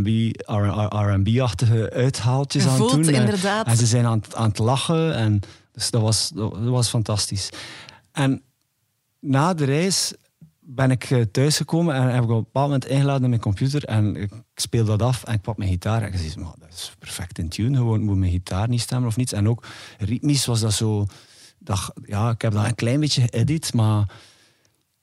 [SPEAKER 3] R&B-achtige uithaaltjes
[SPEAKER 2] Je
[SPEAKER 3] aan het doen. En-
[SPEAKER 2] inderdaad.
[SPEAKER 3] En ze zijn aan, het- aan het lachen. En dus dat was, dat was fantastisch. En na de reis ben ik eh, thuisgekomen en heb ik op een bepaald moment ingeladen in mijn computer en ik speel dat af en ik pak mijn gitaar en ik zei, dat is perfect in tune, gewoon moet mijn gitaar niet stemmen of niets. En ook ritmisch was dat zo, dat, ja, ik heb dat een klein beetje geëdit, maar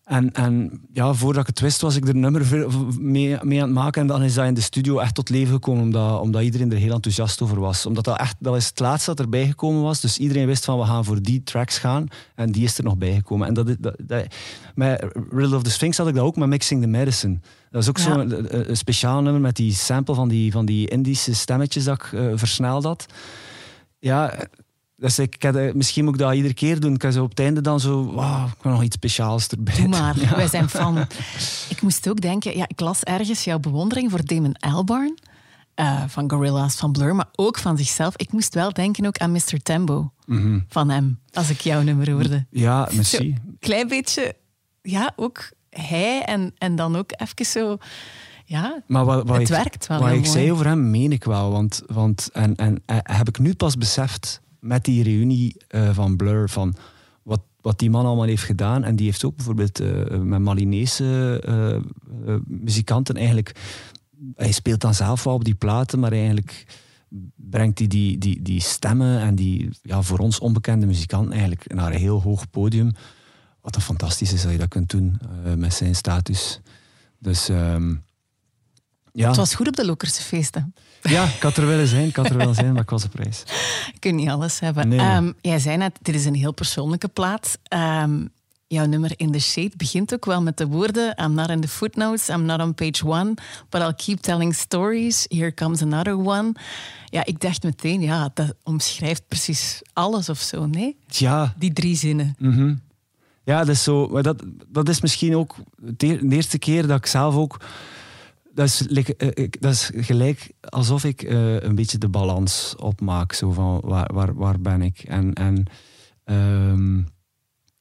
[SPEAKER 3] en, en ja, voordat ik het wist, was ik er een nummer mee, mee aan het maken. En dan is dat in de studio echt tot leven gekomen, omdat, omdat iedereen er heel enthousiast over was. Omdat dat echt, dat is het laatste dat erbij gekomen was. Dus iedereen wist van, we gaan voor die tracks gaan. En die is er nog bijgekomen. En dat, dat, dat, met Riddle of the Sphinx had ik dat ook met Mixing the Medicine. Dat is ook
[SPEAKER 2] Ja.
[SPEAKER 3] zo'n een, een speciaal nummer met die sample van die, van die Indische stemmetjes dat ik eh, versneld had. Ja, dus ik, eh, misschien moet ik dat iedere keer doen. Ik kan zo op het einde dan zo, wauw, ik wil nog iets speciaals erbij
[SPEAKER 2] Doe maar, [laughs]
[SPEAKER 3] Ja.
[SPEAKER 2] wij zijn fan. Ik moest ook denken, ja, ik las ergens jouw bewondering voor Damon Albarn. eh, van Gorillaz, van Blur, maar ook van zichzelf. Ik moest wel denken ook aan Mr. Tembo van hem, als ik jouw nummer hoorde.
[SPEAKER 3] Ja,
[SPEAKER 2] Zo,
[SPEAKER 3] merci.
[SPEAKER 2] klein beetje ja, ook hij en, en dan ook even zo... Ja,
[SPEAKER 3] Maar wat, wat
[SPEAKER 2] Het
[SPEAKER 3] ik,
[SPEAKER 2] werkt wel
[SPEAKER 3] Wat ik
[SPEAKER 2] mooi.
[SPEAKER 3] zei over hem, meen ik wel. Want, want en, en eh, heb ik nu pas beseft met die reunie eh, van Blur van wat, wat die man allemaal heeft gedaan. En die heeft ook bijvoorbeeld eh, met Malinese eh, muzikanten eigenlijk. Hij speelt dan zelf wel op die platen, maar eigenlijk brengt hij die, die, die stemmen en die ja, voor ons onbekende muzikanten eigenlijk naar een heel hoog podium. Wat dan fantastisch is dat je dat kunt doen met zijn status. Dus ehm, ja.
[SPEAKER 2] het was goed op de Lokerse feesten.
[SPEAKER 3] Ja, ik had er willen zijn, ik had er willen zijn, maar ik was op reis.
[SPEAKER 2] Je kunt niet alles hebben.
[SPEAKER 3] Nee.
[SPEAKER 2] Ehm, jij zei net, dit is een heel persoonlijke plaat. Ehm, jouw nummer In The Shade begint ook wel met de woorden I'm not in the footnotes, I'm not on page one, but I'll keep telling stories. Here comes another one. Ja, ik dacht meteen, ja, dat omschrijft precies alles of zo, nee?
[SPEAKER 3] Ja,
[SPEAKER 2] Die drie zinnen.
[SPEAKER 3] mhm. ja dat, is zo, maar dat, dat is misschien ook de, de eerste keer dat ik zelf ook... Dat is, eh, dat is gelijk alsof ik eh, een beetje de balans opmaak. Zo van, waar, waar, waar ben ik? En, en, ehm,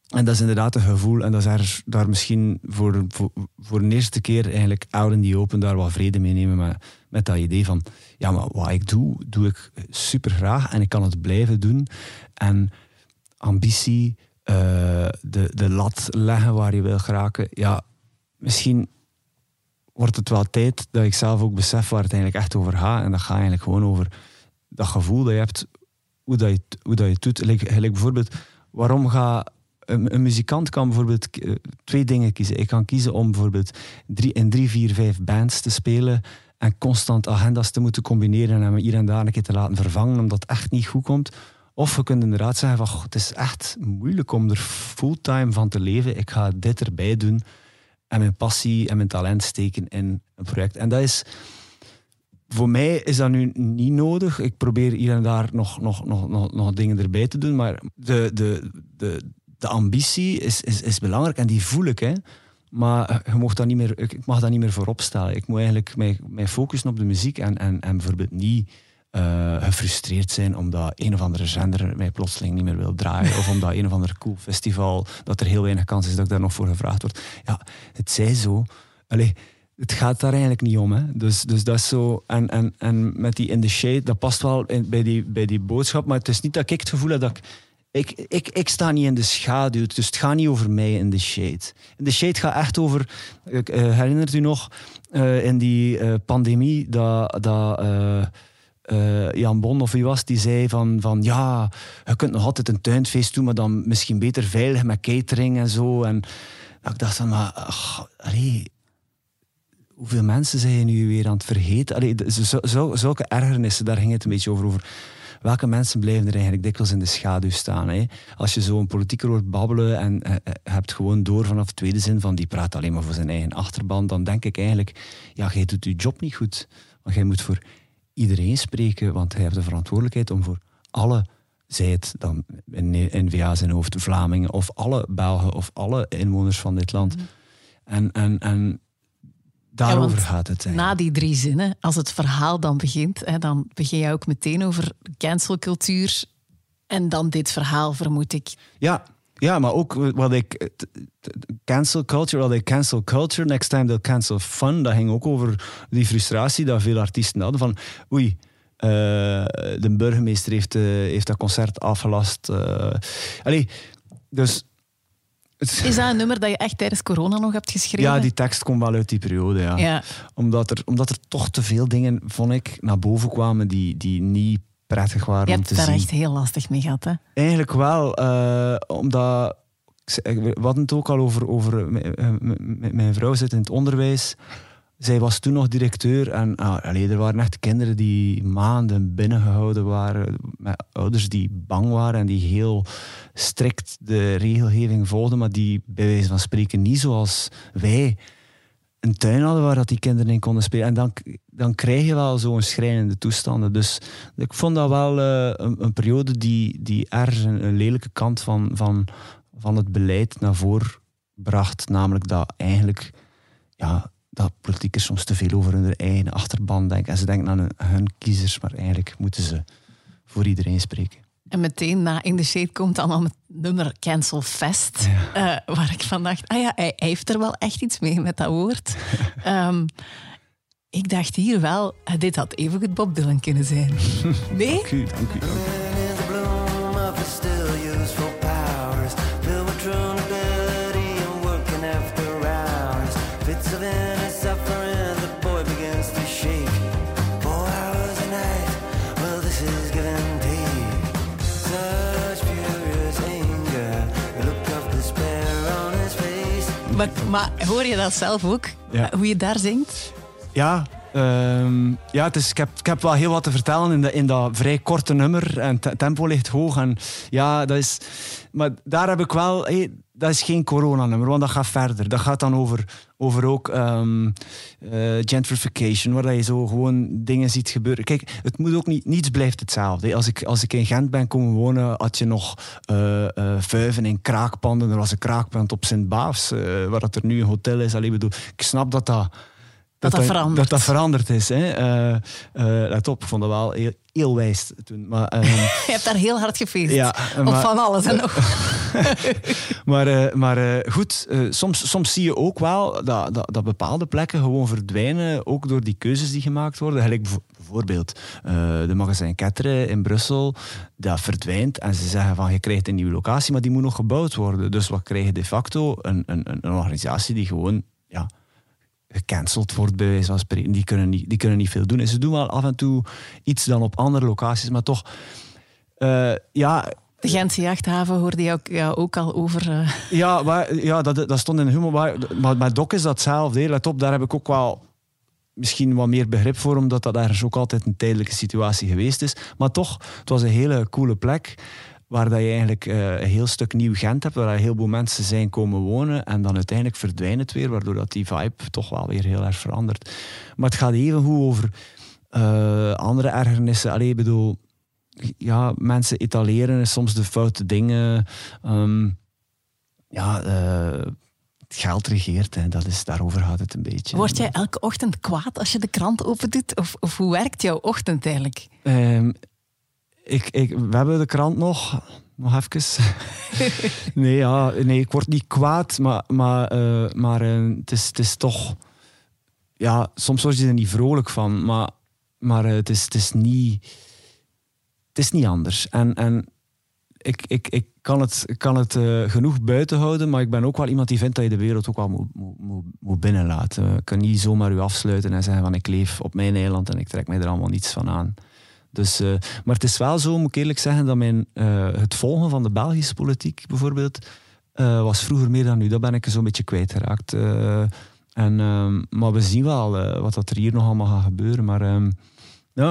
[SPEAKER 3] en dat is inderdaad een gevoel. En dat is er, daar misschien voor, voor, voor de eerste keer eigenlijk out die open daar wat vrede mee nemen met, met dat idee van ja, maar wat ik doe, doe ik super graag en ik kan het blijven doen. En ambitie, eh, de, de lat leggen waar je wil geraken, ja, misschien wordt het wel tijd dat ik zelf ook besef waar het eigenlijk echt over gaat. En dat gaat eigenlijk gewoon over dat gevoel dat je hebt, hoe dat je, hoe dat je het doet. Like, bijvoorbeeld, waarom gaat een, een muzikant kan bijvoorbeeld eh, twee dingen kiezen. Ik kan kiezen om bijvoorbeeld drie, in drie, vier, vijf bands te spelen en constant agendas te moeten combineren en hier en daar een keer te laten vervangen omdat het echt niet goed komt. Of je kunt inderdaad zeggen van, "Goh, het is echt moeilijk om er fulltime van te leven. Ik ga dit erbij doen en mijn passie en mijn talent steken in een project. En dat is, voor mij is dat nu niet nodig. Ik probeer hier en daar nog, nog, nog, nog, dingen erbij te doen, maar de, de, de, de ambitie is, is, is belangrijk en die voel ik. Hè. Maar je mag dat niet meer, ik ik mag dat niet meer voorop stellen. Ik moet eigenlijk mij, mij focussen op de muziek en, en, en bijvoorbeeld niet eh, gefrustreerd zijn omdat een of andere zender mij plotseling niet meer wil draaien. of omdat een of ander cool festival, dat er heel weinig kans is dat ik daar nog voor gevraagd word. Ja, het zij zo. Allee, het gaat daar eigenlijk niet om. Hè. Dus, dus dat is zo. En, en, en met die in the shade, dat past wel bij, die, bij die boodschap. Maar het is niet dat ik het gevoel heb dat ik. Ik, ik, sta niet in de schaduw, dus het gaat niet over mij in the shade. In the shade gaat echt over. Eh, herinnert u nog eh, in die pandemie dat. dat eh, Jan Bon of wie was, die zei van, van ja, je kunt nog altijd een tuinfeest doen, maar dan misschien beter veilig met catering en zo. En ik dacht van, maar ach, hoeveel mensen zijn je nu weer aan het vergeten? Allee, zulke ergernissen, daar ging het een beetje over. over welke mensen blijven er eigenlijk dikwijls in de schaduw staan? Hè? Als je zo een politieker hoort babbelen en eh, eh, hebt gewoon door vanaf de tweede zin van die praat alleen maar voor zijn eigen achterban, dan denk ik eigenlijk, ja, jij doet je job niet goed. Want jij moet voor iedereen spreken, want hij heeft de verantwoordelijkheid om voor alle, zij het dan in N-VA zijn hoofd, Vlamingen of alle Belgen of alle inwoners van dit land. En, en, en daarover gaat het.
[SPEAKER 2] Na
[SPEAKER 3] eigenlijk.
[SPEAKER 2] die drie zinnen, als het verhaal dan begint, hè, dan begin jij ook meteen over cancelcultuur. En dan dit verhaal, vermoed ik.
[SPEAKER 3] Ja, ja, maar ook wat ik. eh, Cancel culture, wat ik cancel culture, next time they'll cancel fun. Dat ging ook over die frustratie dat veel artiesten hadden. Van oei, eh, de burgemeester heeft, eh, heeft dat concert afgelast. eh. allee, dus.
[SPEAKER 2] Is dat een nummer dat je echt tijdens corona nog hebt geschreven?
[SPEAKER 3] ja, die tekst komt wel uit die periode, ja.
[SPEAKER 2] Ja.
[SPEAKER 3] Omdat, er, omdat er toch te veel dingen, vond ik, naar boven kwamen die, die niet prettig waren
[SPEAKER 2] Je
[SPEAKER 3] om
[SPEAKER 2] hebt
[SPEAKER 3] te
[SPEAKER 2] daar echt heel lastig mee gehad, hè?
[SPEAKER 3] Eigenlijk wel, eh, omdat ik zei- we hadden het ook al over, over m- mijn vrouw zit in het onderwijs. Zij was toen nog directeur en ah, allee, er waren echt kinderen die maanden binnengehouden waren, met ouders die bang waren en die heel strikt de regelgeving volgden, maar die bij wijze van spreken niet zoals wij een tuin hadden waar dat die kinderen in konden spelen. En dan, dan krijg je wel zo'n schrijnende toestanden. Dus ik vond dat wel eh, een, periode die, die ergens een, lelijke kant van, van, van het beleid naar voren bracht. Namelijk dat eigenlijk ja, dat politiekers soms te veel over hun eigen achterban denken. En ze denken aan hun kiezers, maar eigenlijk moeten ze voor iedereen spreken.
[SPEAKER 2] En meteen na In the Shade komt dan al het nummer Cancel Fest. eh, waar ik van dacht, ah ja, hij, hij heeft er wel echt iets mee met dat woord. [laughs] Ehm, ik dacht hier wel, eh, dit had even goed Bob Dylan kunnen zijn. [laughs] Nee?
[SPEAKER 3] Dank u, dank u. dank u.
[SPEAKER 2] Maar, maar hoor je dat zelf ook?
[SPEAKER 3] Ja.
[SPEAKER 2] Hoe je daar zingt?
[SPEAKER 3] Ja, ehm, ja het is, ik, heb, ik heb wel heel wat te vertellen in, de, in dat vrij korte nummer. En het tempo ligt hoog. En ja, dat is, maar daar heb ik wel... hey, dat is geen coronanummer, want dat gaat verder. Dat gaat dan over, over ook ehm, eh, gentrification, waar je zo gewoon dingen ziet gebeuren. Kijk, het moet ook niet... Niets blijft hetzelfde. Als ik, als ik in Gent ben komen wonen, had je nog eh, vuiven in kraakpanden. Er was een kraakpand op Sint-Baafs, waar dat er nu een hotel is. Allee, bedoel, ik snap dat dat
[SPEAKER 2] Dat dat verandert.
[SPEAKER 3] Dat dat veranderd is. Hè. Eh, let op, ik vond dat wel heel, heel wijs toen. Maar, ehm, [laughs]
[SPEAKER 2] Je hebt daar heel hard gefeest.
[SPEAKER 3] Ja, maar-
[SPEAKER 2] van alles en nog. [laughs]
[SPEAKER 3] maar eh, maar goed, soms, soms zie je ook wel dat, dat, dat bepaalde plekken gewoon verdwijnen, ook door die keuzes die gemaakt worden. Bijvoorbeeld de magazijn Ketteren in Brussel, dat verdwijnt en ze zeggen van je krijgt een nieuwe locatie, maar die moet nog gebouwd worden. Dus wat krijg je de facto? Een, een, een een organisatie die gewoon... Ja, gecanceld wordt, bij wijze van spreken. Die kunnen, niet, die kunnen niet veel doen. En ze doen wel af en toe iets dan op andere locaties, maar toch... eh, ja,
[SPEAKER 2] De Gentse jachthaven hoorde je ook, ja, ook al over. eh,
[SPEAKER 3] ja, maar, ja dat, dat stond in humor. Maar, maar Doc is dat hetzelfde. hè. Let op, daar heb ik ook wel misschien wat meer begrip voor, omdat dat ergens ook altijd een tijdelijke situatie geweest is. Maar toch, het was een hele coole plek. Waar dat je eigenlijk eh, een heel stuk nieuw Gent hebt, waar een heleboel mensen zijn komen wonen. En dan uiteindelijk verdwijnt het weer, waardoor dat die vibe toch wel weer heel erg verandert. Maar het gaat even hoe over eh, andere ergernissen. Allee, ik bedoel, ja, mensen etaleren soms de foute dingen. Ehm, ja, eh, het geld regeert. Hè. Dat is, daarover gaat het een beetje.
[SPEAKER 2] Word jij elke ochtend kwaad als je de krant opendoet? Of, of hoe werkt jouw ochtend eigenlijk?
[SPEAKER 3] Ehm, ik, ik, we hebben de krant nog. Nog even. [laughs] nee, ja, nee, ik word niet kwaad, maar, maar, eh, maar eh, het, is, het is toch... Ja, soms word je er niet vrolijk van, maar, maar eh, het, is, het is niet... Het is niet anders. En, en ik, ik, ik kan het, ik kan het genoeg buiten houden, maar ik ben ook wel iemand die vindt dat je de wereld ook wel moet, moet, moet, binnenlaten. Je kan niet zomaar u afsluiten en zeggen van ik leef op mijn eiland en ik trek mij er allemaal niets van aan. Dus, eh, maar het is wel zo, moet ik eerlijk zeggen, dat mijn, eh, het volgen van de Belgische politiek bijvoorbeeld eh, was vroeger meer dan nu. Dat ben ik zo'n beetje kwijtgeraakt. En, ehm, maar we zien wel wat dat er hier nog allemaal gaat gebeuren. Maar ehm, ja,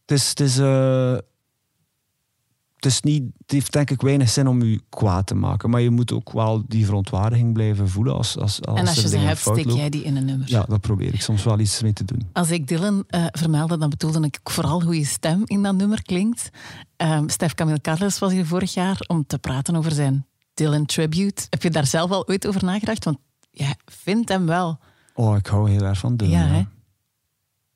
[SPEAKER 3] het is... Het is is niet, het heeft denk ik weinig zin om u kwaad te maken. Maar je moet ook wel die verontwaardiging blijven voelen. Als, als, als
[SPEAKER 2] en als je ze hebt, steek jij die in een nummer.
[SPEAKER 3] Ja, dat probeer ik soms wel iets mee te doen.
[SPEAKER 2] Als ik Dylan eh, vermeldde, dan bedoelde ik vooral hoe je stem in dat nummer klinkt. Ehm Stef Camille Carles was hier vorig jaar om te praten over zijn Dylan Tribute. Heb je daar zelf al ooit over nagedacht? Want jij vindt hem wel.
[SPEAKER 3] Oh, ik hou heel erg van Dylan.
[SPEAKER 2] Ja,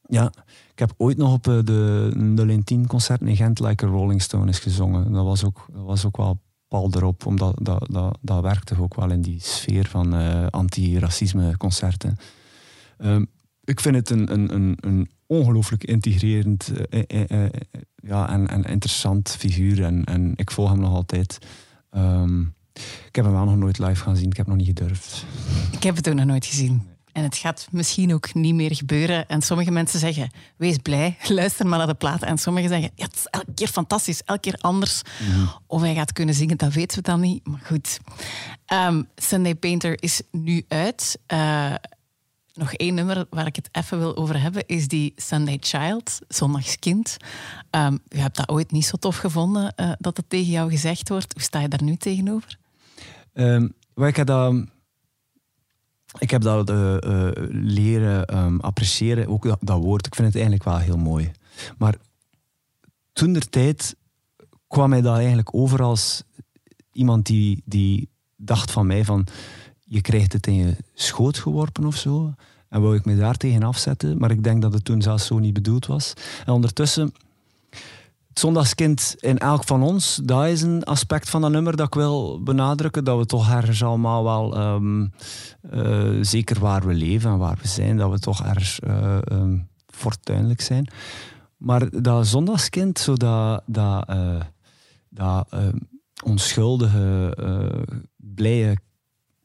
[SPEAKER 3] ja. Ik heb ooit nog op eh, de, de Lentien concert in Gent Like a Rolling Stone eens gezongen. Dat was ook, dat was ook wel pal erop, omdat dat, dat, dat werkte ook wel in die sfeer van eh, anti-racisme concerten. Ehm, ik vind het een, een, een, een ongelooflijk integrerend eh, ja, en, en interessant figuur. En, en ik volg hem nog altijd. Ehm, ik heb hem wel nog nooit live gaan zien. Ik heb nog niet gedurfd.
[SPEAKER 2] Ik heb het ook nog nooit gezien. En het gaat misschien ook niet meer gebeuren. En sommige mensen zeggen, wees blij, [laughs] luister maar naar de plaat. En sommigen zeggen, ja, het is elke keer fantastisch, elke keer anders. Of hij gaat kunnen zingen, dat weten we dan niet. Maar goed. Ehm, Sunday Painter is nu uit. Eh, nog één nummer waar ik het even wil over hebben, is die Sunday Child, Zondagskind. Ehm je hebt dat ooit niet zo tof gevonden, eh, dat het tegen jou gezegd wordt. Hoe sta je daar nu tegenover?
[SPEAKER 3] Maar ik heb dat, ik heb dat eh, eh, leren ehm, appreciëren, ook dat, woord. Ik vind het eigenlijk wel heel mooi. Maar toen der tijd kwam mij dat eigenlijk over als iemand die, die dacht van mij van je krijgt het in je schoot geworpen of zo. En wou ik me daar tegen afzetten. Maar ik denk dat het toen zelfs zo niet bedoeld was. En ondertussen, zondagskind in elk van ons, dat is een aspect van dat nummer dat ik wil benadrukken. Dat we toch ergens allemaal wel, ehm, eh, zeker waar we leven en waar we zijn, dat we toch ergens ehm, fortuinlijk zijn. Maar dat zondagskind, zo dat, dat, eh, ehm, onschuldige, blije,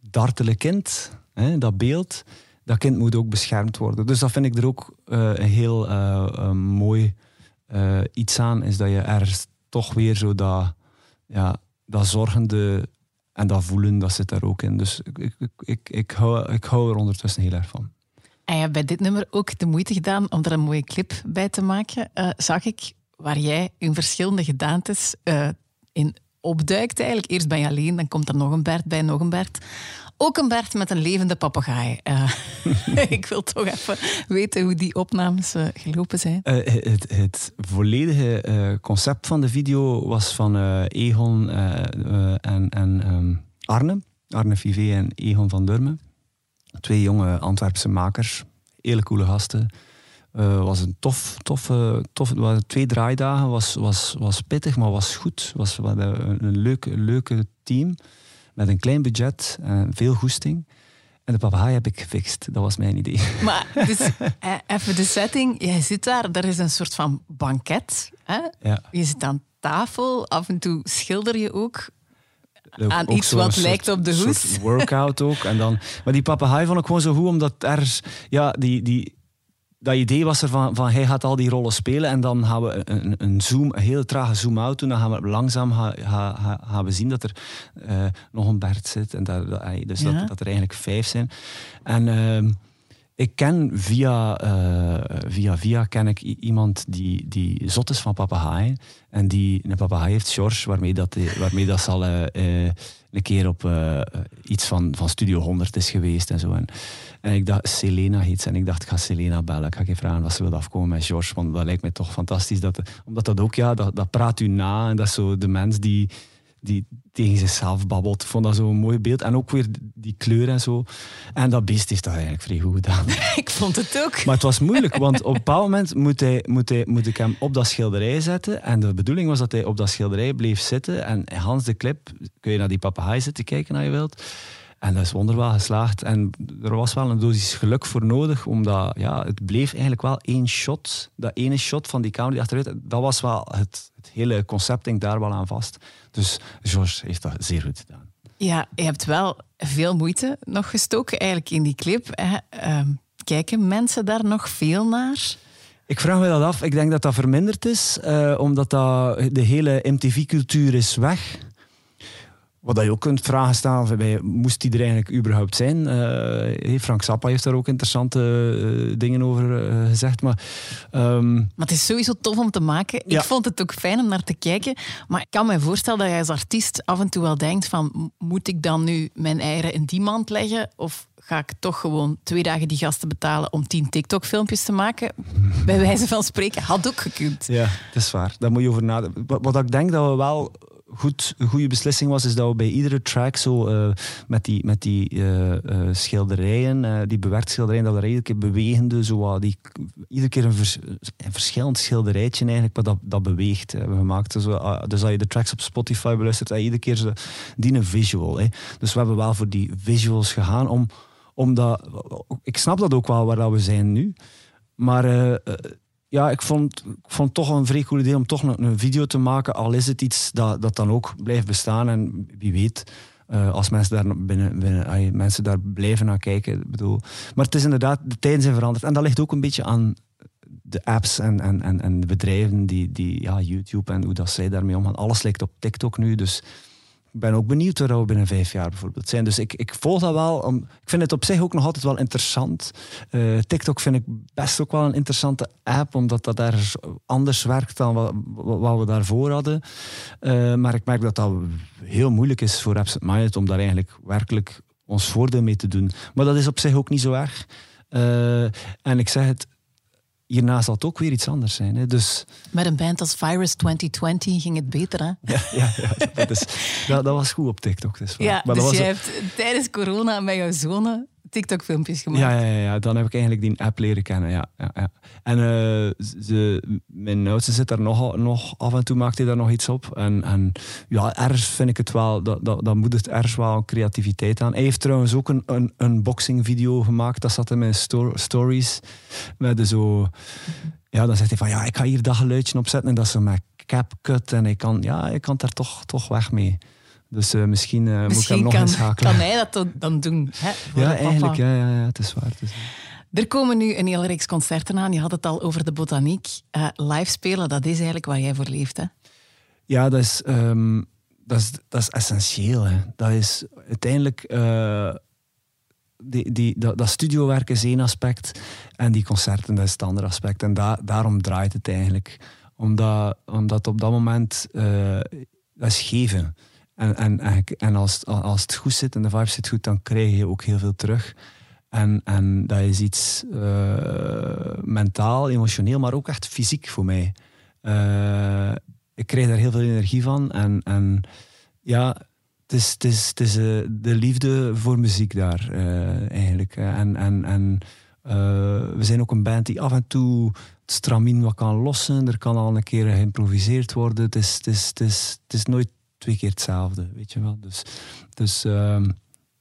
[SPEAKER 3] dartele kind, hè, dat beeld, dat kind moet ook beschermd worden. Dus dat vind ik er ook een heel mooi eh, iets aan, is dat je ergens toch weer zo dat, ja, dat zorgende en dat voelen, dat zit daar ook in. Dus ik, ik, ik, ik, hou, ik hou er ondertussen heel erg van.
[SPEAKER 2] En je hebt bij dit nummer ook de moeite gedaan om er een mooie clip bij te maken. Eh, zag ik waar jij in verschillende gedaantes eh, in opduikt eigenlijk. Eerst ben je alleen, dan komt er nog een Bert bij, nog een Bert. Ook een Bert met een levende papegaai. Eh, [laughs] ik wil toch even weten hoe die opnames eh, gelopen zijn.
[SPEAKER 3] Eh, het, het volledige concept van de video was van Egon en, en ehm, Arne. Arne Vivé en Egon van Durmen. Twee jonge Antwerpse makers. Hele coole gasten. Het was een tof, tof, het twee draaidagen. Was, was, was pittig, maar was goed. Was, een, een leuk, leuke team. Met een klein budget en veel goesting. En de papegaai heb ik gefixt. Dat was mijn idee. [laughs]
[SPEAKER 2] Maar [laughs] dus, eh, even de setting. Jij zit daar, er is een soort van banket. Hè?
[SPEAKER 3] Ja.
[SPEAKER 2] Je zit aan tafel, af en toe schilder je ook. Aan
[SPEAKER 3] ook
[SPEAKER 2] iets wat
[SPEAKER 3] soort-
[SPEAKER 2] lijkt op de hoes.
[SPEAKER 3] workout ook. En dan, maar die papegaai vond ik gewoon zo goed, omdat ergens... Ja, die, die, dat idee was er van, van hij gaat al die rollen spelen en dan gaan we een, een- zoom, een hele trage zoom-out doen. Dan gaan we langzaam gaan, gaan, gaan- gaan we zien dat er eh, nog een Bert zit. En dat, dat, dus
[SPEAKER 2] Ja.
[SPEAKER 3] dat, dat er eigenlijk vijf zijn. En ehm, ik ken via, eh, via via ken ik iemand die, die zot is van papegaaien. En die een papegaai heeft, George, waarmee dat, waarmee dat zal eh, eh, een keer op eh, iets van, van Studio 100 is geweest en zo. En, en ik dacht, Selena heet ze. En ik dacht, ik ga Selena bellen. Ik ga even vragen wat ze wil afkomen met George. Want dat lijkt mij toch fantastisch. Dat, omdat dat ook, ja, dat, dat praat u na. En dat is zo de mens die, die tegen zichzelf babbelt. Ik vond dat zo'n mooi beeld. En ook weer die kleur en zo. En dat beest heeft dat eigenlijk vrij goed gedaan. [laughs]
[SPEAKER 2] Ik vond het ook.
[SPEAKER 3] Maar het was moeilijk, want op een bepaald moment moet, hij, moet, hij, moet ik hem op dat schilderij zetten. En de bedoeling was dat hij op dat schilderij bleef zitten. En Hans de clip, kun je naar die papegaai zitten kijken als je wilt. En dat is wonderbaar geslaagd. En er was wel een dosis geluk voor nodig, omdat ja, het bleef eigenlijk wel één shot. Dat ene shot van die camera die achteruit, dat was wel het, het hele concept, denk daar wel aan vast. Dus George heeft dat zeer goed gedaan.
[SPEAKER 2] Ja, je hebt wel veel moeite nog gestoken eigenlijk in die clip. Hè. Ehm, kijken mensen daar nog veel naar?
[SPEAKER 3] Ik vraag me dat af. Ik denk dat dat verminderd is, eh, omdat dat, de hele MTV-cultuur is weg. Wat dat je ook kunt vragen stellen, van, bij, moest die er eigenlijk überhaupt zijn? Eh, Frank Zappa heeft daar ook interessante eh, dingen over eh, gezegd. Maar ehm,
[SPEAKER 2] Maar het is sowieso tof om te maken.
[SPEAKER 3] Ja.
[SPEAKER 2] Ik vond het ook fijn om naar te kijken. Maar ik kan me voorstellen dat je als artiest af en toe wel denkt van... moet ik dan nu mijn eieren in die mand leggen? Of ga ik toch gewoon twee dagen die gasten betalen om tien TikTok-filmpjes te maken? Bij wijze van spreken, had ook gekund.
[SPEAKER 3] ja, dat is waar. Daar moet je over nadenken. Wat, wat ik denk dat we wel goed, een goede beslissing was, is dat we bij iedere track zo eh, met die, met die eh, eh, schilderijen, die bewerkte schilderijen, dat we er iedere keer bewegende, zo die, iedere keer een, vers- een verschillend schilderijtje eigenlijk, maar dat, dat beweegt, hebben gemaakt. Dus, ah, dus als je de tracks op Spotify beluistert, heb je iedere keer zo, die een visual. Hè. Dus we hebben wel voor die visuals gegaan, om, omdat, ik snap dat ook wel waar dat we zijn nu, maar ja, ik vond, het toch een vrij cool idee om toch een, een video te maken. Al is het iets dat, dat dan ook blijft bestaan. En wie weet, eh, als mensen daar, binnen, binnen, mensen daar blijven naar kijken. Bedoel. Maar het is inderdaad, de tijden zijn veranderd. En dat ligt ook een beetje aan de apps en, en, en, en de bedrijven, die, die, ja, YouTube en hoe dat zij daarmee omgaan. Alles lijkt op TikTok nu, dus ben ook benieuwd waar we binnen vijf jaar bijvoorbeeld zijn. Dus ik, ik volg dat wel. Om, ik vind het op zich ook nog altijd wel interessant. Eh, TikTok vind ik best ook wel een interessante app, omdat dat daar anders werkt dan wat, we daarvoor hadden. Eh, maar ik merk dat dat heel moeilijk is voor Absent Minded om daar eigenlijk werkelijk ons voordeel mee te doen. Maar dat is op zich ook niet zo erg. Eh, en ik zeg het, hierna zal het ook weer iets anders zijn. Hè. Dus
[SPEAKER 2] Met een band als Virus 2020 ging het beter, hè?
[SPEAKER 3] ja, ja, ja dat, is, dat, dat was goed op TikTok. Waar.
[SPEAKER 2] Ja,
[SPEAKER 3] maar dat
[SPEAKER 2] dus jij hebt tijdens corona met jouw zonen TikTok-filmpjes gemaakt.
[SPEAKER 3] Ja, ja, ja, dan heb ik eigenlijk die app leren kennen. Ja, ja, ja. En eh, ze, mijn oudste zit daar nog, nog af en toe, maakt hij daar nog iets op. En, en ja, ergens vind ik het wel, dat, dat, dat moet het ergens wel creativiteit aan. Hij heeft trouwens ook een, een, een boxing video gemaakt, dat zat in mijn sto- stories. Met zo, ja, dan zegt hij van ja, ik ga hier dat geluidje opzetten en dat is zo met CapCut. En ik kan, ja, ik kan daar toch, toch weg mee. Dus eh, misschien, eh, moet ik hem nog
[SPEAKER 2] kan,
[SPEAKER 3] inschakelen.
[SPEAKER 2] kan hij dat dan- doen. Hè, voor
[SPEAKER 3] ja, eigenlijk, ja, ja, ja, het is waar. Het is.
[SPEAKER 2] Er komen nu een hele reeks concerten aan. Je had het al over de botaniek. Eh, live spelen, dat is eigenlijk waar jij voor leeft. Hè?
[SPEAKER 3] Ja, dat is, ehm, dat is, dat is essentieel. Hè. Dat is uiteindelijk. die, die, dat, dat studiowerk is één aspect en die concerten dat is het andere aspect. En da, daarom draait het eigenlijk. Omdat, omdat op dat moment dat is geven. En, en, en, als, als het goed zit en de vibe zit goed, dan krijg je ook heel veel terug. En, en dat is iets eh, mentaal, emotioneel, maar ook echt fysiek voor mij. Eh, ik krijg daar heel veel energie van. En, en ja, het is, het is, het is eh, de liefde voor muziek daar eigenlijk. En, en, en we zijn ook een band die af en toe het stramien wat kan lossen. Er kan al een keer geïmproviseerd worden. Het is, het is, het is, het is nooit twee keer hetzelfde, weet je wel. Dus, dus ehm,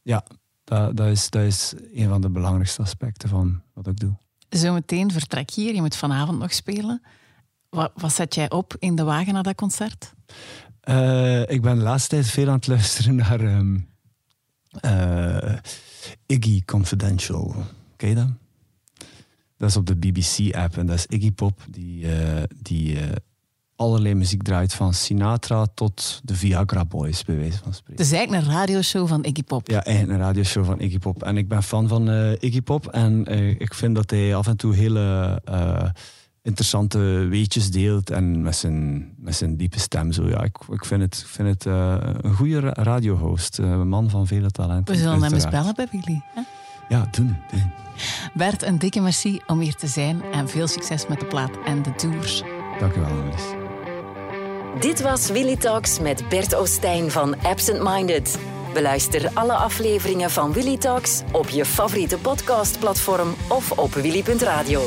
[SPEAKER 3] ja, dat, dat, is, dat is een van de belangrijkste aspecten van wat ik doe.
[SPEAKER 2] Zometeen vertrek je hier. Je moet vanavond nog spelen. Wat, wat zet jij op in de wagen na dat concert?
[SPEAKER 3] Eh, ik ben de laatste tijd veel aan het luisteren naar ehm, eh, Iggy Confidential. Ken je dat? Dat is op de BBC-app en dat is Iggy Pop die, eh, die allerlei muziek draait van Sinatra tot de Viagra Boys, bij wijze van
[SPEAKER 2] Het
[SPEAKER 3] spreken.
[SPEAKER 2] is eigenlijk een radioshow van Iggy Pop.
[SPEAKER 3] Ja, eigenlijk een radioshow van Iggy Pop. En ik ben fan van eh, Iggy Pop. En eh, ik vind dat hij af en toe hele eh, interessante weetjes deelt. En met zijn, met zijn diepe stem. Zo. Ja, ik, ik vind het, ik vind het een goede ra- radiohost. een man van vele talenten.
[SPEAKER 2] We zullen hem eens bellen bij hè?
[SPEAKER 3] Ja, doen. doen.
[SPEAKER 2] Bert, een dikke merci om hier te zijn. En veel succes met de plaat en de tours.
[SPEAKER 3] Dank u wel, Annelies.
[SPEAKER 1] Dit was Willy Talks met Bert Oostijn van Absent Minded. Beluister alle afleveringen van Willy Talks op je favoriete podcastplatform of op willy.radio.